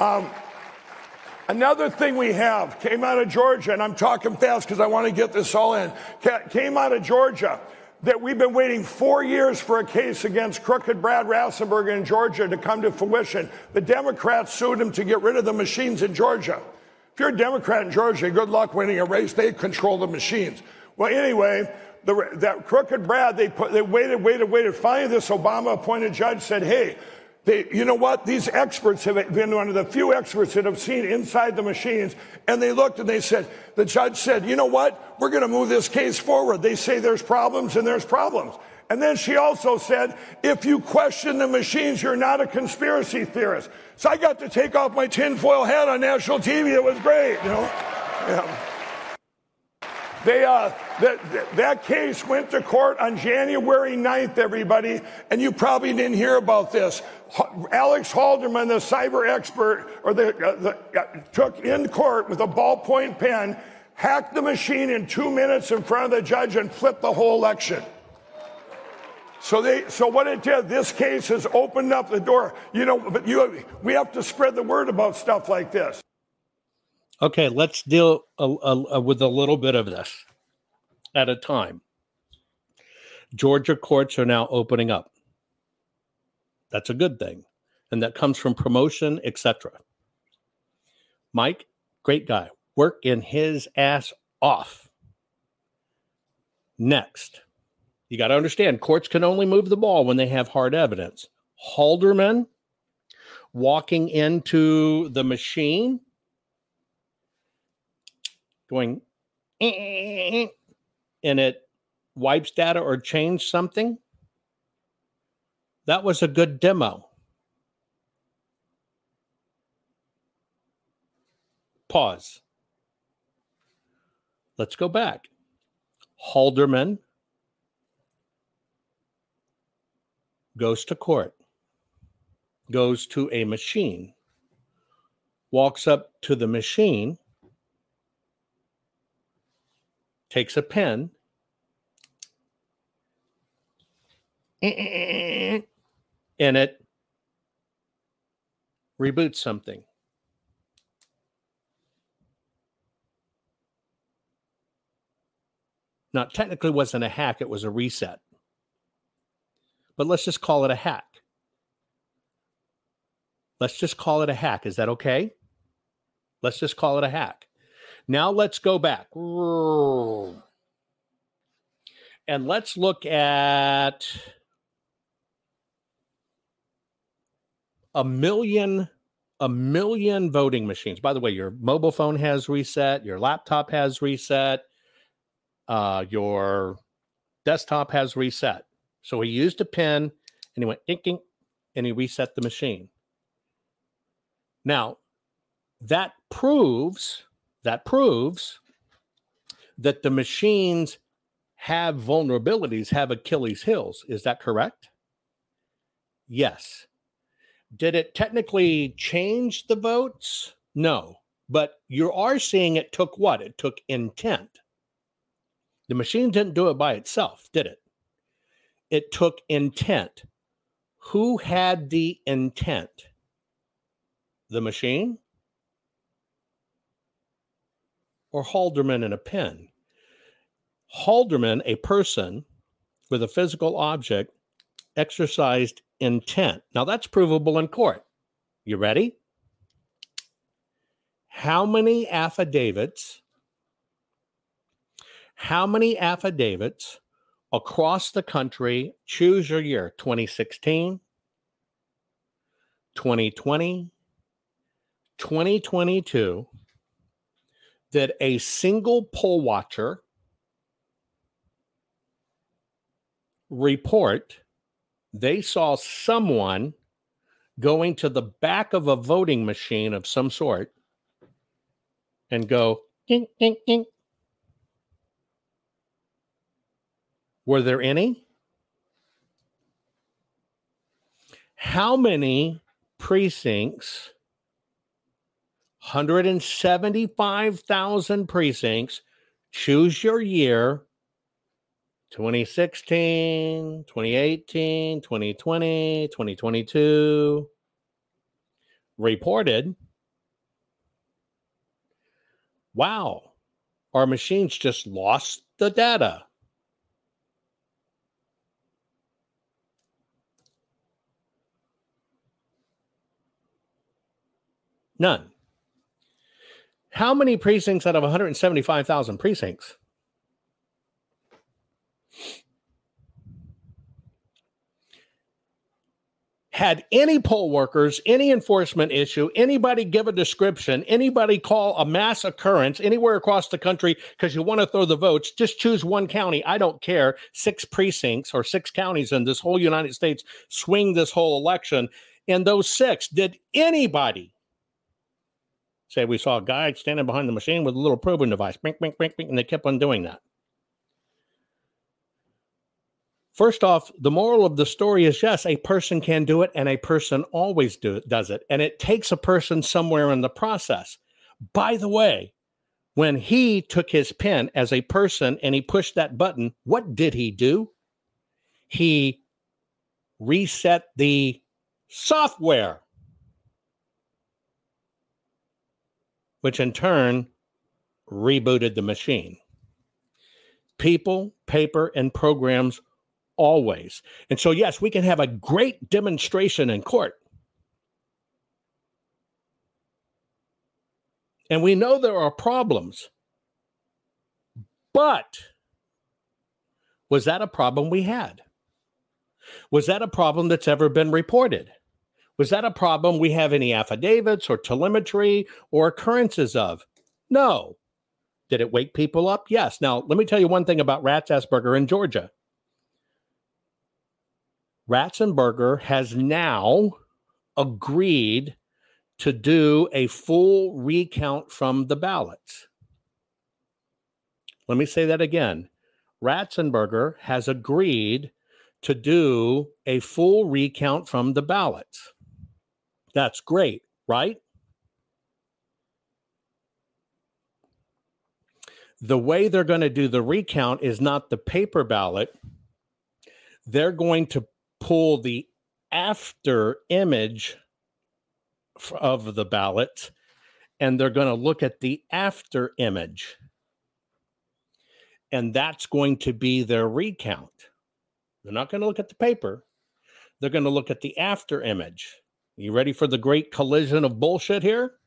Um, Another thing we have came out of Georgia, and I'm talking fast because I want to get this all in. Came out of Georgia that we've been waiting four years for a case against crooked Brad Raffensperger in Georgia to come to fruition. The Democrats sued him to get rid of the machines in Georgia. If you're a Democrat in Georgia, good luck winning a race. They control the machines. Well, anyway, the, that crooked Brad, they put, they waited, waited, waited. Finally, this Obama-appointed judge said, "Hey, they, you know what? These experts have been one of the few experts that have seen inside the machines. And they looked and they said, the judge said, you know what? We're going to move this case forward. They say there's problems and there's problems. And then she also said, if you question the machines, you're not a conspiracy theorist. So I got to take off my tinfoil hat on national TV. It was great, you know? Yeah. They, uh, that, that case went to court on January 9th, everybody, and you probably didn't hear about this. Alex Halderman, the cyber expert, or the, uh, the uh, took in court with a ballpoint pen, hacked the machine in two minutes in front of the judge, and flipped the whole election. So they, so what it did, this case has opened up the door. You know, but you, we have to spread the word about stuff like this. Okay, let's deal a, a, a, with a little bit of this at a time. Georgia courts are now opening up. That's a good thing. And that comes from promotion, etc. Mike, great guy. Working his ass off. Next, you got to understand courts can only move the ball when they have hard evidence. Halderman walking into the machine going eh, eh, eh, and it wipes data or change something, that was a good demo. Pause. Let's go back. Halderman goes to court, goes to a machine, walks up to the machine takes a pen and it reboots something. Now, technically wasn't a hack, it was a reset. But let's just call it a hack. Let's just call it a hack. Is that okay? Let's just call it a hack. Now let's go back. And let's look at a million a million voting machines. By the way, your mobile phone has reset, your laptop has reset, uh, your desktop has reset. So he used a pen and he went inking and he reset the machine. Now, that proves that proves that the machines have vulnerabilities, have Achilles heels. Is that correct? Yes. Did it technically change the votes? No. But you are seeing it took what? It took intent. The machine didn't do it by itself, did it? It took intent. Who had the intent? The machine or Halderman and a pen? Halderman, a person with a physical object, exercised intent. Now that's provable in court. You ready? How many affidavits? How many affidavits across the country choose your year 2016, 2020, 2022 that a single poll watcher report they saw someone going to the back of a voting machine of some sort and go, ink, ink, ink. Were there any? How many precincts, 175,000 precincts, choose your year 2016, 2018, 2020, 2022 reported wow, our machines just lost the data. None. How many precincts out of 175,000 precincts? Had any poll workers, any enforcement issue, anybody give a description, anybody call a mass occurrence anywhere across the country because you want to throw the votes, just choose one county. I don't care. Six precincts or six counties in this whole United States swing this whole election. And those six, did anybody say we saw a guy standing behind the machine with a little probing device, bink, bink, bink, bink, and they kept on doing that? First off, the moral of the story is yes, a person can do it and a person always do it, does it. And it takes a person somewhere in the process. By the way, when he took his pen as a person and he pushed that button, what did he do? He reset the software, which in turn rebooted the machine. People, paper, and programs always. And so, yes, we can have a great demonstration in court. And we know there are problems. But was that a problem we had? Was that a problem that's ever been reported? Was that a problem we have any affidavits or telemetry or occurrences of? No. Did it wake people up? Yes. Now, let me tell you one thing about Raffensperger in Georgia. Raffensperger has now agreed to do a full recount from the ballots. Let me say that again. Raffensperger has agreed to do a full recount from the ballots. That's great, right? The way they're going to do the recount is not the paper ballot. They're going to pull the after image of the ballot and they're going to look at the after image. And that's going to be their recount. They're not going to look at the paper, they're going to look at the after image. You ready for the great collision of bullshit here?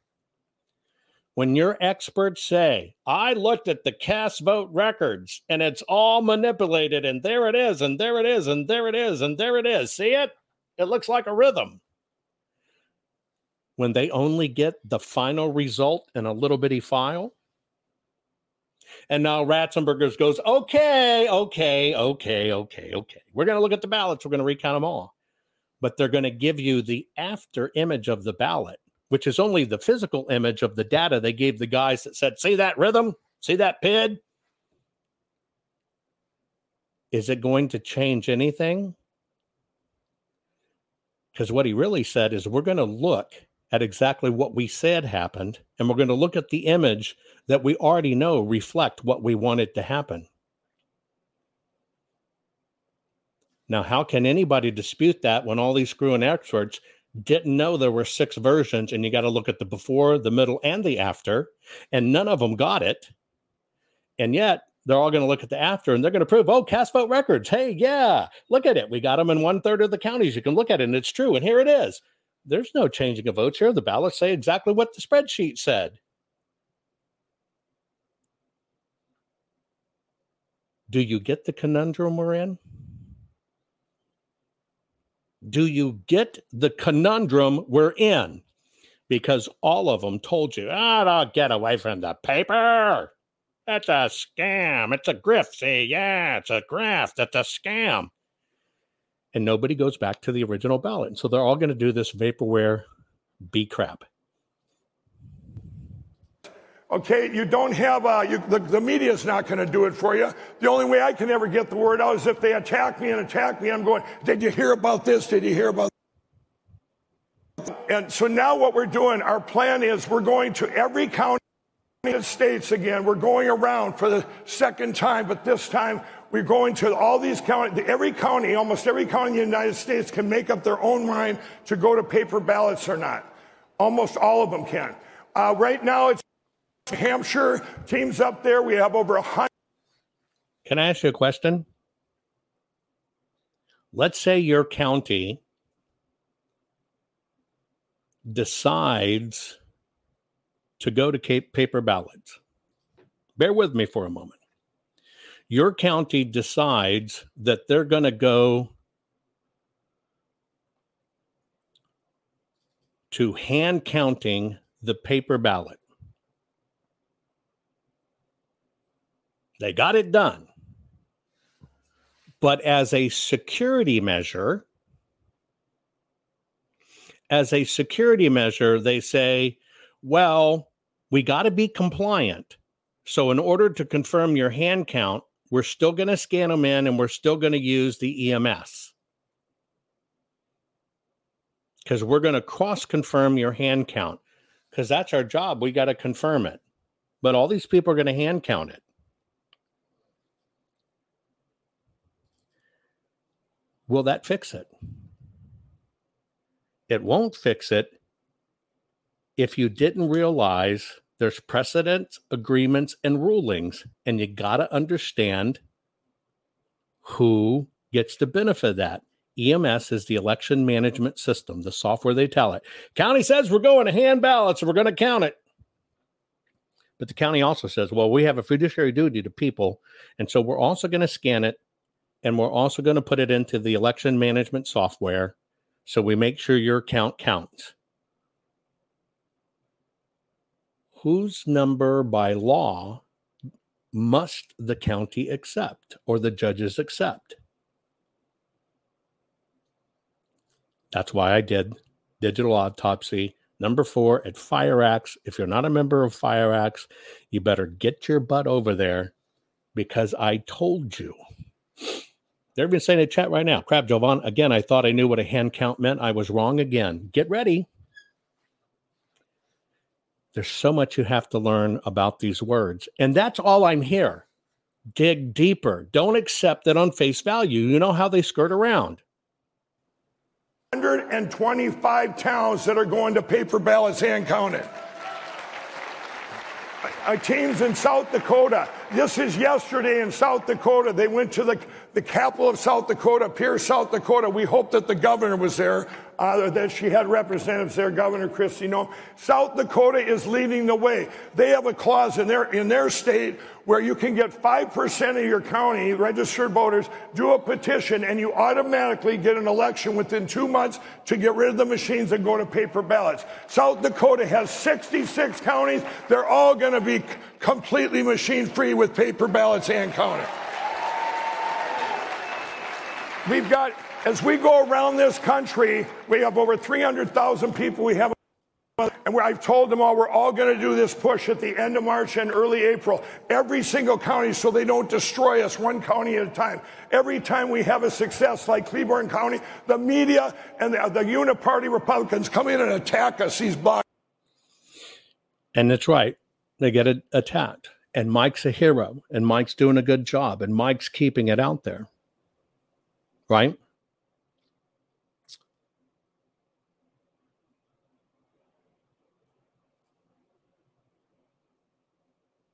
When your experts say, I looked at the cast vote records and it's all manipulated, and there it is, and there it is, and there it is, and there it is. See it? It looks like a rhythm. When they only get the final result in a little bitty file. And now Raffensperger's goes, okay, okay, okay, okay, okay. We're going to look at the ballots. We're going to recount them all. But they're going to give you the after image of the ballot which is only the physical image of the data they gave the guys that said, See that rhythm? See that PID? Is it going to change anything? Because what he really said is, we're going to look at exactly what we said happened, and we're going to look at the image that we already know reflect what we wanted to happen. Now, how can anybody dispute that when all these screwing experts didn't know there were six versions and you got to look at the before, the middle, and the after, and none of them got it? And yet, they're all going to look at the after and they're going to prove, oh, cast vote records. Hey, yeah, look at it. We got them in one third of the counties. You can look at it and it's true. And here it is. There's no changing of votes here. The ballots say exactly what the spreadsheet said. Do you get the conundrum we're in? Do you get the conundrum we're in? Because all of them told you, oh, don't get away from the paper. That's a scam. It's a grift. See, yeah, it's a graft. It's a scam. And nobody goes back to the original ballot. And so they're all going to do this vaporware B crap. Okay, you don't have uh, you, the, the media's not going to do it for you. The only way I can ever get the word out is if they attack me and attack me. I'm going, did you hear about this? Did you hear about? And so now what we're doing, our plan is we're going to every county in the States again. We're going around for the second time, but this time we're going to all these counties. Every county, almost every county in the United States can make up their own mind to go to paper ballots or not. Almost all of them can. Uh, right now, it's Hampshire teams up there. We have over a hundred. Can I ask you a question? Let's say your county decides to go to paper ballots. Bear with me for a moment. Your county decides that they're going to go to hand counting the paper ballot. They got it done. But as a security measure, as a security measure, they say, well, we got to be compliant. So, in order to confirm your hand count, we're still going to scan them in and we're still going to use the EMS because we're going to cross confirm your hand count because that's our job. We got to confirm it. But all these people are going to hand count it. Will that fix it? It won't fix it if you didn't realize there's precedents, agreements, and rulings, and you got to understand who gets the benefit of that. EMS is the election management system, the software they tell it. County says we're going to hand ballots and we're going to count it. But the county also says, well, we have a fiduciary duty to people. And so we're also going to scan it and we're also going to put it into the election management software so we make sure your count counts. Whose number by law must the county accept or the judges accept? That's why I did digital autopsy number four at FireAxe. If you're not a member of FireAxe, you better get your butt over there because I told you. They're even saying in the chat right now. Crap, Jovan. Again, I thought I knew what a hand count meant. I was wrong again. Get ready. There's so much you have to learn about these words. And that's all I'm here. Dig deeper. Don't accept it on face value. You know how they skirt around. 125 towns that are going to paper ballots hand counted. Uh, teams in South Dakota. This is yesterday in South Dakota. They went to the, the capital of South Dakota, Pierre, South Dakota. We hope that the governor was there, uh, that she had representatives there, Governor Kristi. Noem. South Dakota is leading the way. They have a clause in their, in their state where you can get 5% of your county registered voters do a petition and you automatically get an election within two months to get rid of the machines and go to paper ballots. South Dakota has 66 counties. They're all going to be completely machine free with paper ballots and counted. We've got, as we go around this country, we have over 300,000 people we have And I've told them all, we're all going to do this push at the end of March and early April. Every single county, so they don't destroy us one county at a time. Every time we have a success like Cleburne County, the media and the, the uniparty Republicans come in and attack us. These block. And that's right. They get attacked. And Mike's a hero. And Mike's doing a good job. And Mike's keeping it out there. Right?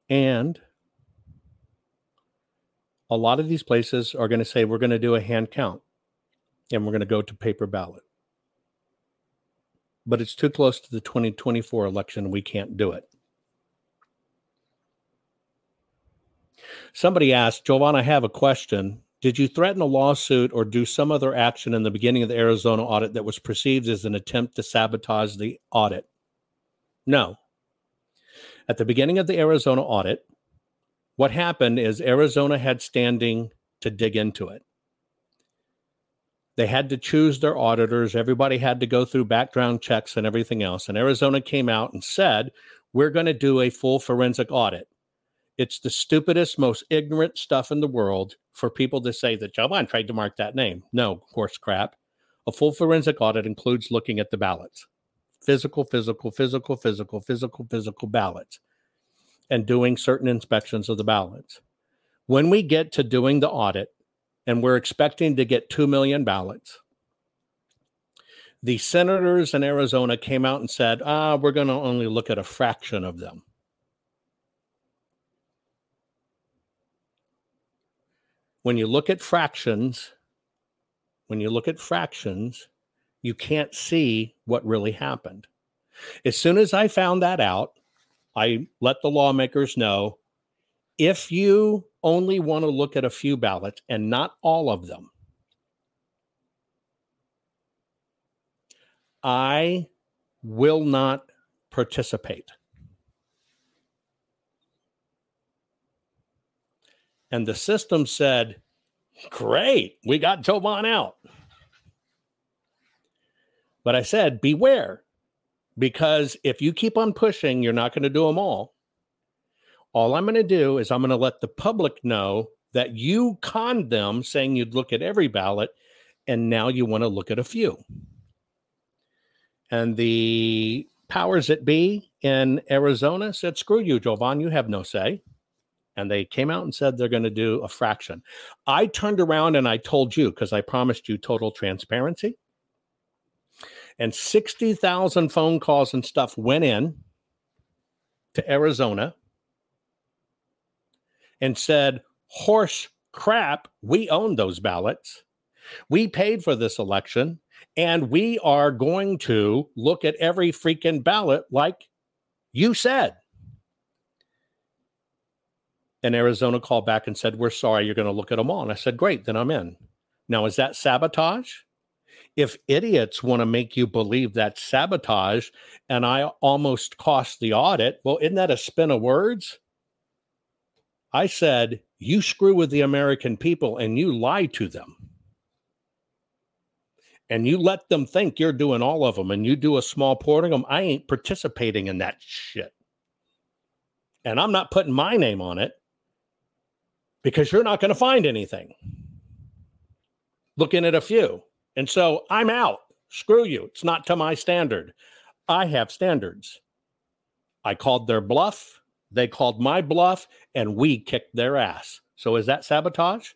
And a lot of these places are going to say, we're going to do a hand count and we're going to go to paper ballot. But it's too close to the 2024 election. We can't do it. Somebody asked, Jovan, I have a question. Did you threaten a lawsuit or do some other action in the beginning of the Arizona audit that was perceived as an attempt to sabotage the audit? No. At the beginning of the Arizona audit, what happened is Arizona had standing to dig into it. They had to choose their auditors. Everybody had to go through background checks and everything else. And Arizona came out and said, We're going to do a full forensic audit. It's the stupidest, most ignorant stuff in the world for people to say that Jovan tried to mark that name. No, horse crap. A full forensic audit includes looking at the ballots physical, physical, physical, physical, physical, physical ballots and doing certain inspections of the ballots. When we get to doing the audit, and we're expecting to get 2 million ballots, the senators in Arizona came out and said, ah, we're going to only look at a fraction of them. When you look at fractions, when you look at fractions, you can't see what really happened. As soon as I found that out, I let the lawmakers know if you only want to look at a few ballots and not all of them, I will not participate. And the system said, Great, we got Jovan out. But I said, beware, because if you keep on pushing, you're not going to do them all. All I'm going to do is I'm going to let the public know that you conned them saying you'd look at every ballot, and now you want to look at a few. And the powers that be in Arizona said, screw you, Jovan, you have no say. And they came out and said they're going to do a fraction. I turned around and I told you, because I promised you total transparency. And 60,000 phone calls and stuff went in to Arizona and said, horse crap, we own those ballots. We paid for this election, and we are going to look at every freaking ballot like you said. And Arizona called back and said, We're sorry, you're going to look at them all. And I said, Great, then I'm in. Now, is that sabotage? If idiots want to make you believe that's sabotage and I almost cost the audit, well, isn't that a spin of words? I said, You screw with the American people and you lie to them. And you let them think you're doing all of them and you do a small porting of them. I ain't participating in that shit. And I'm not putting my name on it because you're not going to find anything. Looking at a few. And so I'm out. Screw you. It's not to my standard. I have standards. I called their bluff. They called my bluff and we kicked their ass. So is that sabotage?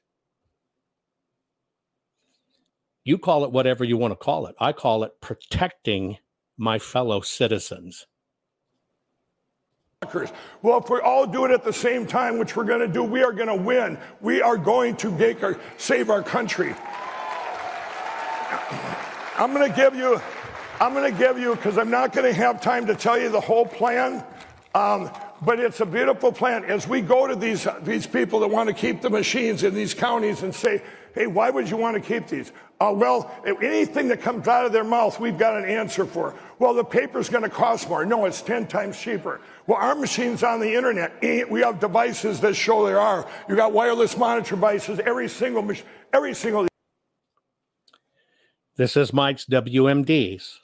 You call it whatever you want to call it. I call it protecting my fellow citizens. Well, if we all do it at the same time, which we're going to do, we are going to win. We are going to make our, save our country. I'm going to give you, I'm going to give you, because I'm not going to have time to tell you the whole plan. Um, but it's a beautiful plan. As we go to these, these people that want to keep the machines in these counties and say, hey, why would you want to keep these? Uh, well, anything that comes out of their mouth, we've got an answer for. Well, the paper's going to cost more. No, it's 10 times cheaper. Well, our machines on the internet, eh, we have devices that show there are. You got wireless monitor devices, every single machine, every single. This is Mike's WMDs.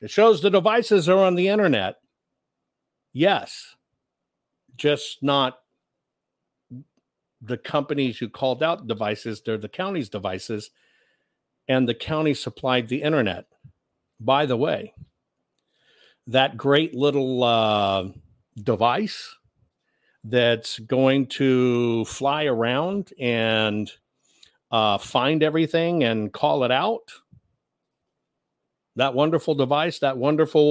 It shows the devices are on the internet. Yes, just not the companies who called out devices, they're the county's devices, and the county supplied the internet. By the way, that great little uh, device that's going to fly around and uh, find everything and call it out. That wonderful device, that wonderful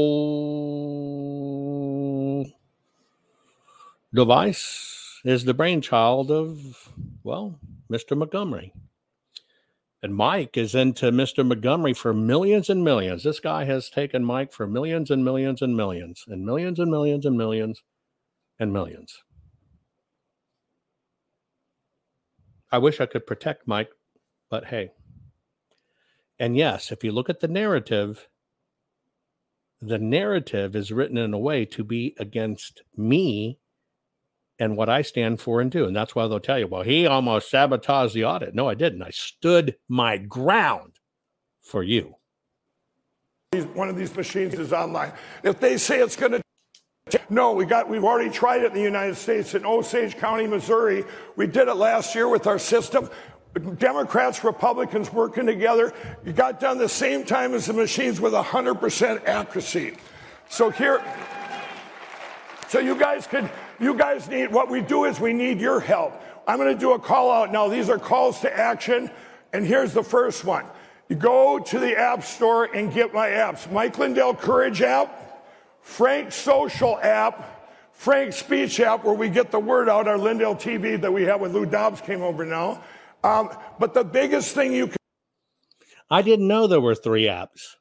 device is the brainchild of, well, Mr. Montgomery. And Mike is into Mr. Montgomery for millions and millions. This guy has taken Mike for millions and millions and millions and millions and millions and millions and millions. I wish I could protect Mike, but hey. And yes, if you look at the narrative, the narrative is written in a way to be against me and what I stand for and do. And that's why they'll tell you, well, he almost sabotaged the audit. No, I didn't. I stood my ground for you. One of these machines is online. If they say it's going to no, we got we've already tried it in the United States in Osage County, Missouri. We did it last year with our system. Democrats, Republicans working together. You got done the same time as the machines with 100% accuracy. So here, so you guys could, you guys need, what we do is we need your help. I'm going to do a call out now. These are calls to action. And here's the first one. You go to the App Store and get my apps. Mike Lindell Courage app, Frank Social app, Frank Speech app, where we get the word out, our Lindell TV that we have when Lou Dobbs came over now. Um, but the biggest thing you can. I didn't know there were three apps.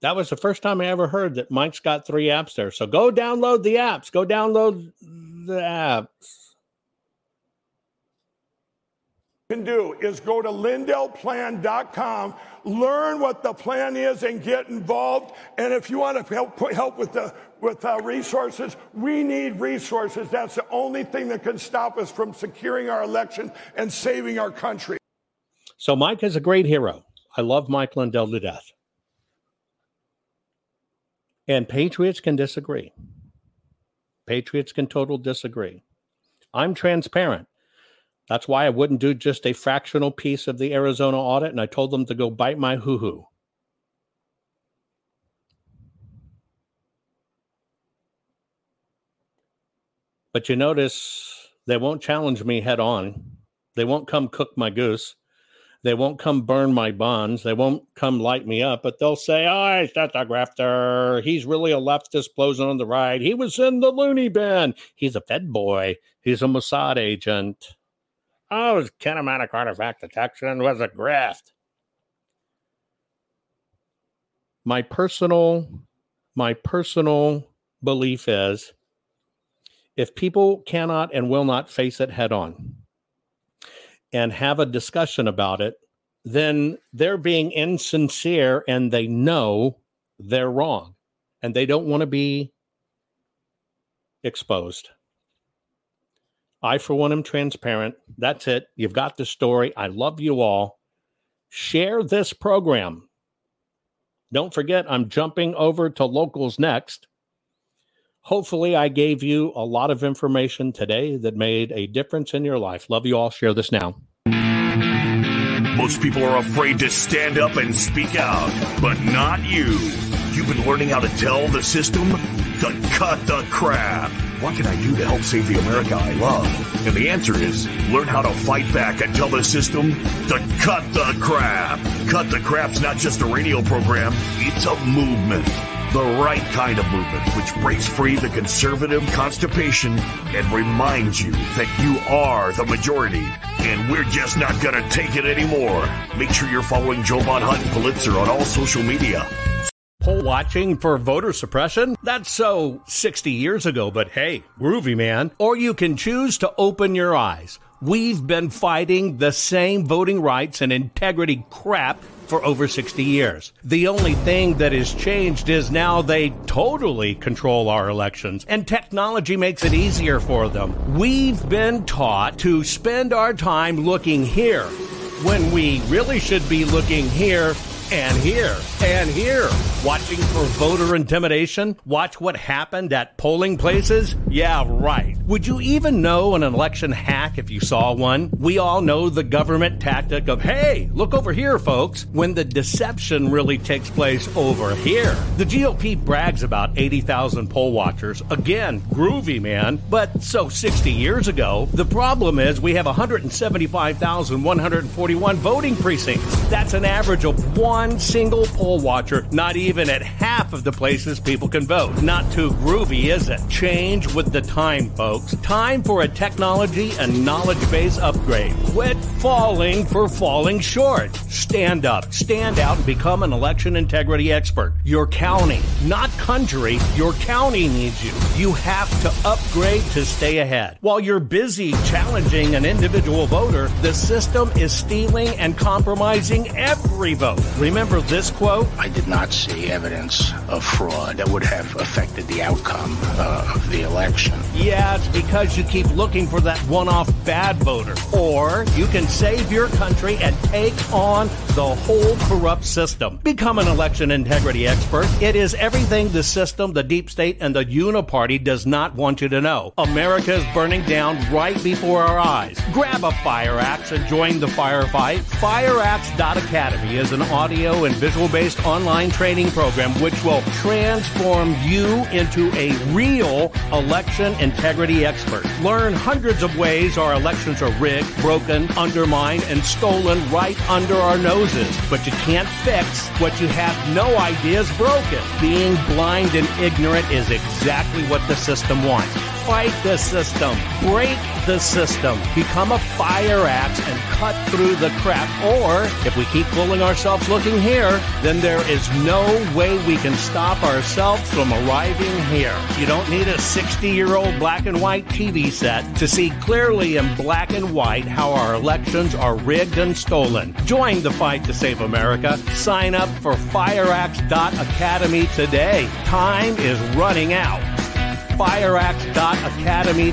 That was the first time I ever heard that Mike's got three apps there. So go download the apps. Go download the apps. Can do is go to lindellplan.com, learn what the plan is, and get involved. And if you want to help help with the with uh, resources, we need resources. That's the only thing that can stop us from securing our election and saving our country. So Mike is a great hero. I love Mike Lindell to death. And patriots can disagree. Patriots can total disagree. I'm transparent. That's why I wouldn't do just a fractional piece of the Arizona audit, and I told them to go bite my hoo hoo. But you notice they won't challenge me head on. They won't come cook my goose. They won't come burn my bonds. They won't come light me up, but they'll say, oh, just a grafter. He's really a leftist blows on the right. He was in the loony bin. He's a Fed boy. He's a Mossad agent. Oh, his kinematic artifact detection was a graft. My personal, my personal belief is if people cannot and will not face it head on, and have a discussion about it, then they're being insincere and they know they're wrong and they don't want to be exposed. I, for one, am transparent. That's it. You've got the story. I love you all. Share this program. Don't forget, I'm jumping over to locals next. Hopefully, I gave you a lot of information today that made a difference in your life. Love you all. Share this now. Most people are afraid to stand up and speak out, but not you. You've been learning how to tell the system to cut the crap. What can I do to help save the America I love? And the answer is learn how to fight back and tell the system to cut the crap. Cut the crap's not just a radio program, it's a movement the right kind of movement, which breaks free the conservative constipation and reminds you that you are the majority. And we're just not going to take it anymore. Make sure you're following Jovan Hutton Pulitzer on all social media. Poll watching for voter suppression? That's so 60 years ago, but hey, groovy man. Or you can choose to open your eyes. We've been fighting the same voting rights and integrity crap for over 60 years. The only thing that has changed is now they totally control our elections, and technology makes it easier for them. We've been taught to spend our time looking here when we really should be looking here and here and here. Watching for voter intimidation? Watch what happened at polling places? Yeah, right. Would you even know an election hack if you saw one? We all know the government tactic of, hey, look over here, folks, when the deception really takes place over here. The GOP brags about 80,000 poll watchers. Again, groovy, man. But so 60 years ago, the problem is we have 175,141 voting precincts. That's an average of one single poll watcher, not even at half of the places people can vote. Not too groovy, is it? Change with the time, folks. Time for a technology and knowledge base upgrade. Quit falling for falling short. Stand up, stand out, and become an election integrity expert. Your county, not country, your county needs you. You have to upgrade to stay ahead. While you're busy challenging an individual voter, the system is stealing and compromising every vote. Remember this quote? I did not see evidence of fraud that would have affected the outcome uh, of the election. Yeah, it's because you keep looking for that one off bad voter. Or you can save your country and take on the whole corrupt system. Become an election integrity expert. It is everything the system, the deep state, and the uniparty does not want you to know. America is burning down right before our eyes. Grab a fire axe and join the firefight. FireAxe.academy is an audio and visual based online training program which will transform you into a real election integrity expert. Learn hundreds of ways our elections are rigged, broken, undermined, and stolen right under our noses. But you can't fix what you have no idea is broken. Being blind and ignorant is exactly what the system wants. Fight the system. Break the system. Become a fire axe and cut through the crap. Or, if we keep fooling ourselves looking here, then there is no way we can stop ourselves from arriving here. You don't need a 60 year old black and white TV set to see clearly in black and white how our elections are rigged and stolen. Join the fight to save America. Sign up for fireaxe.academy today. Time is running out fireaxe.academy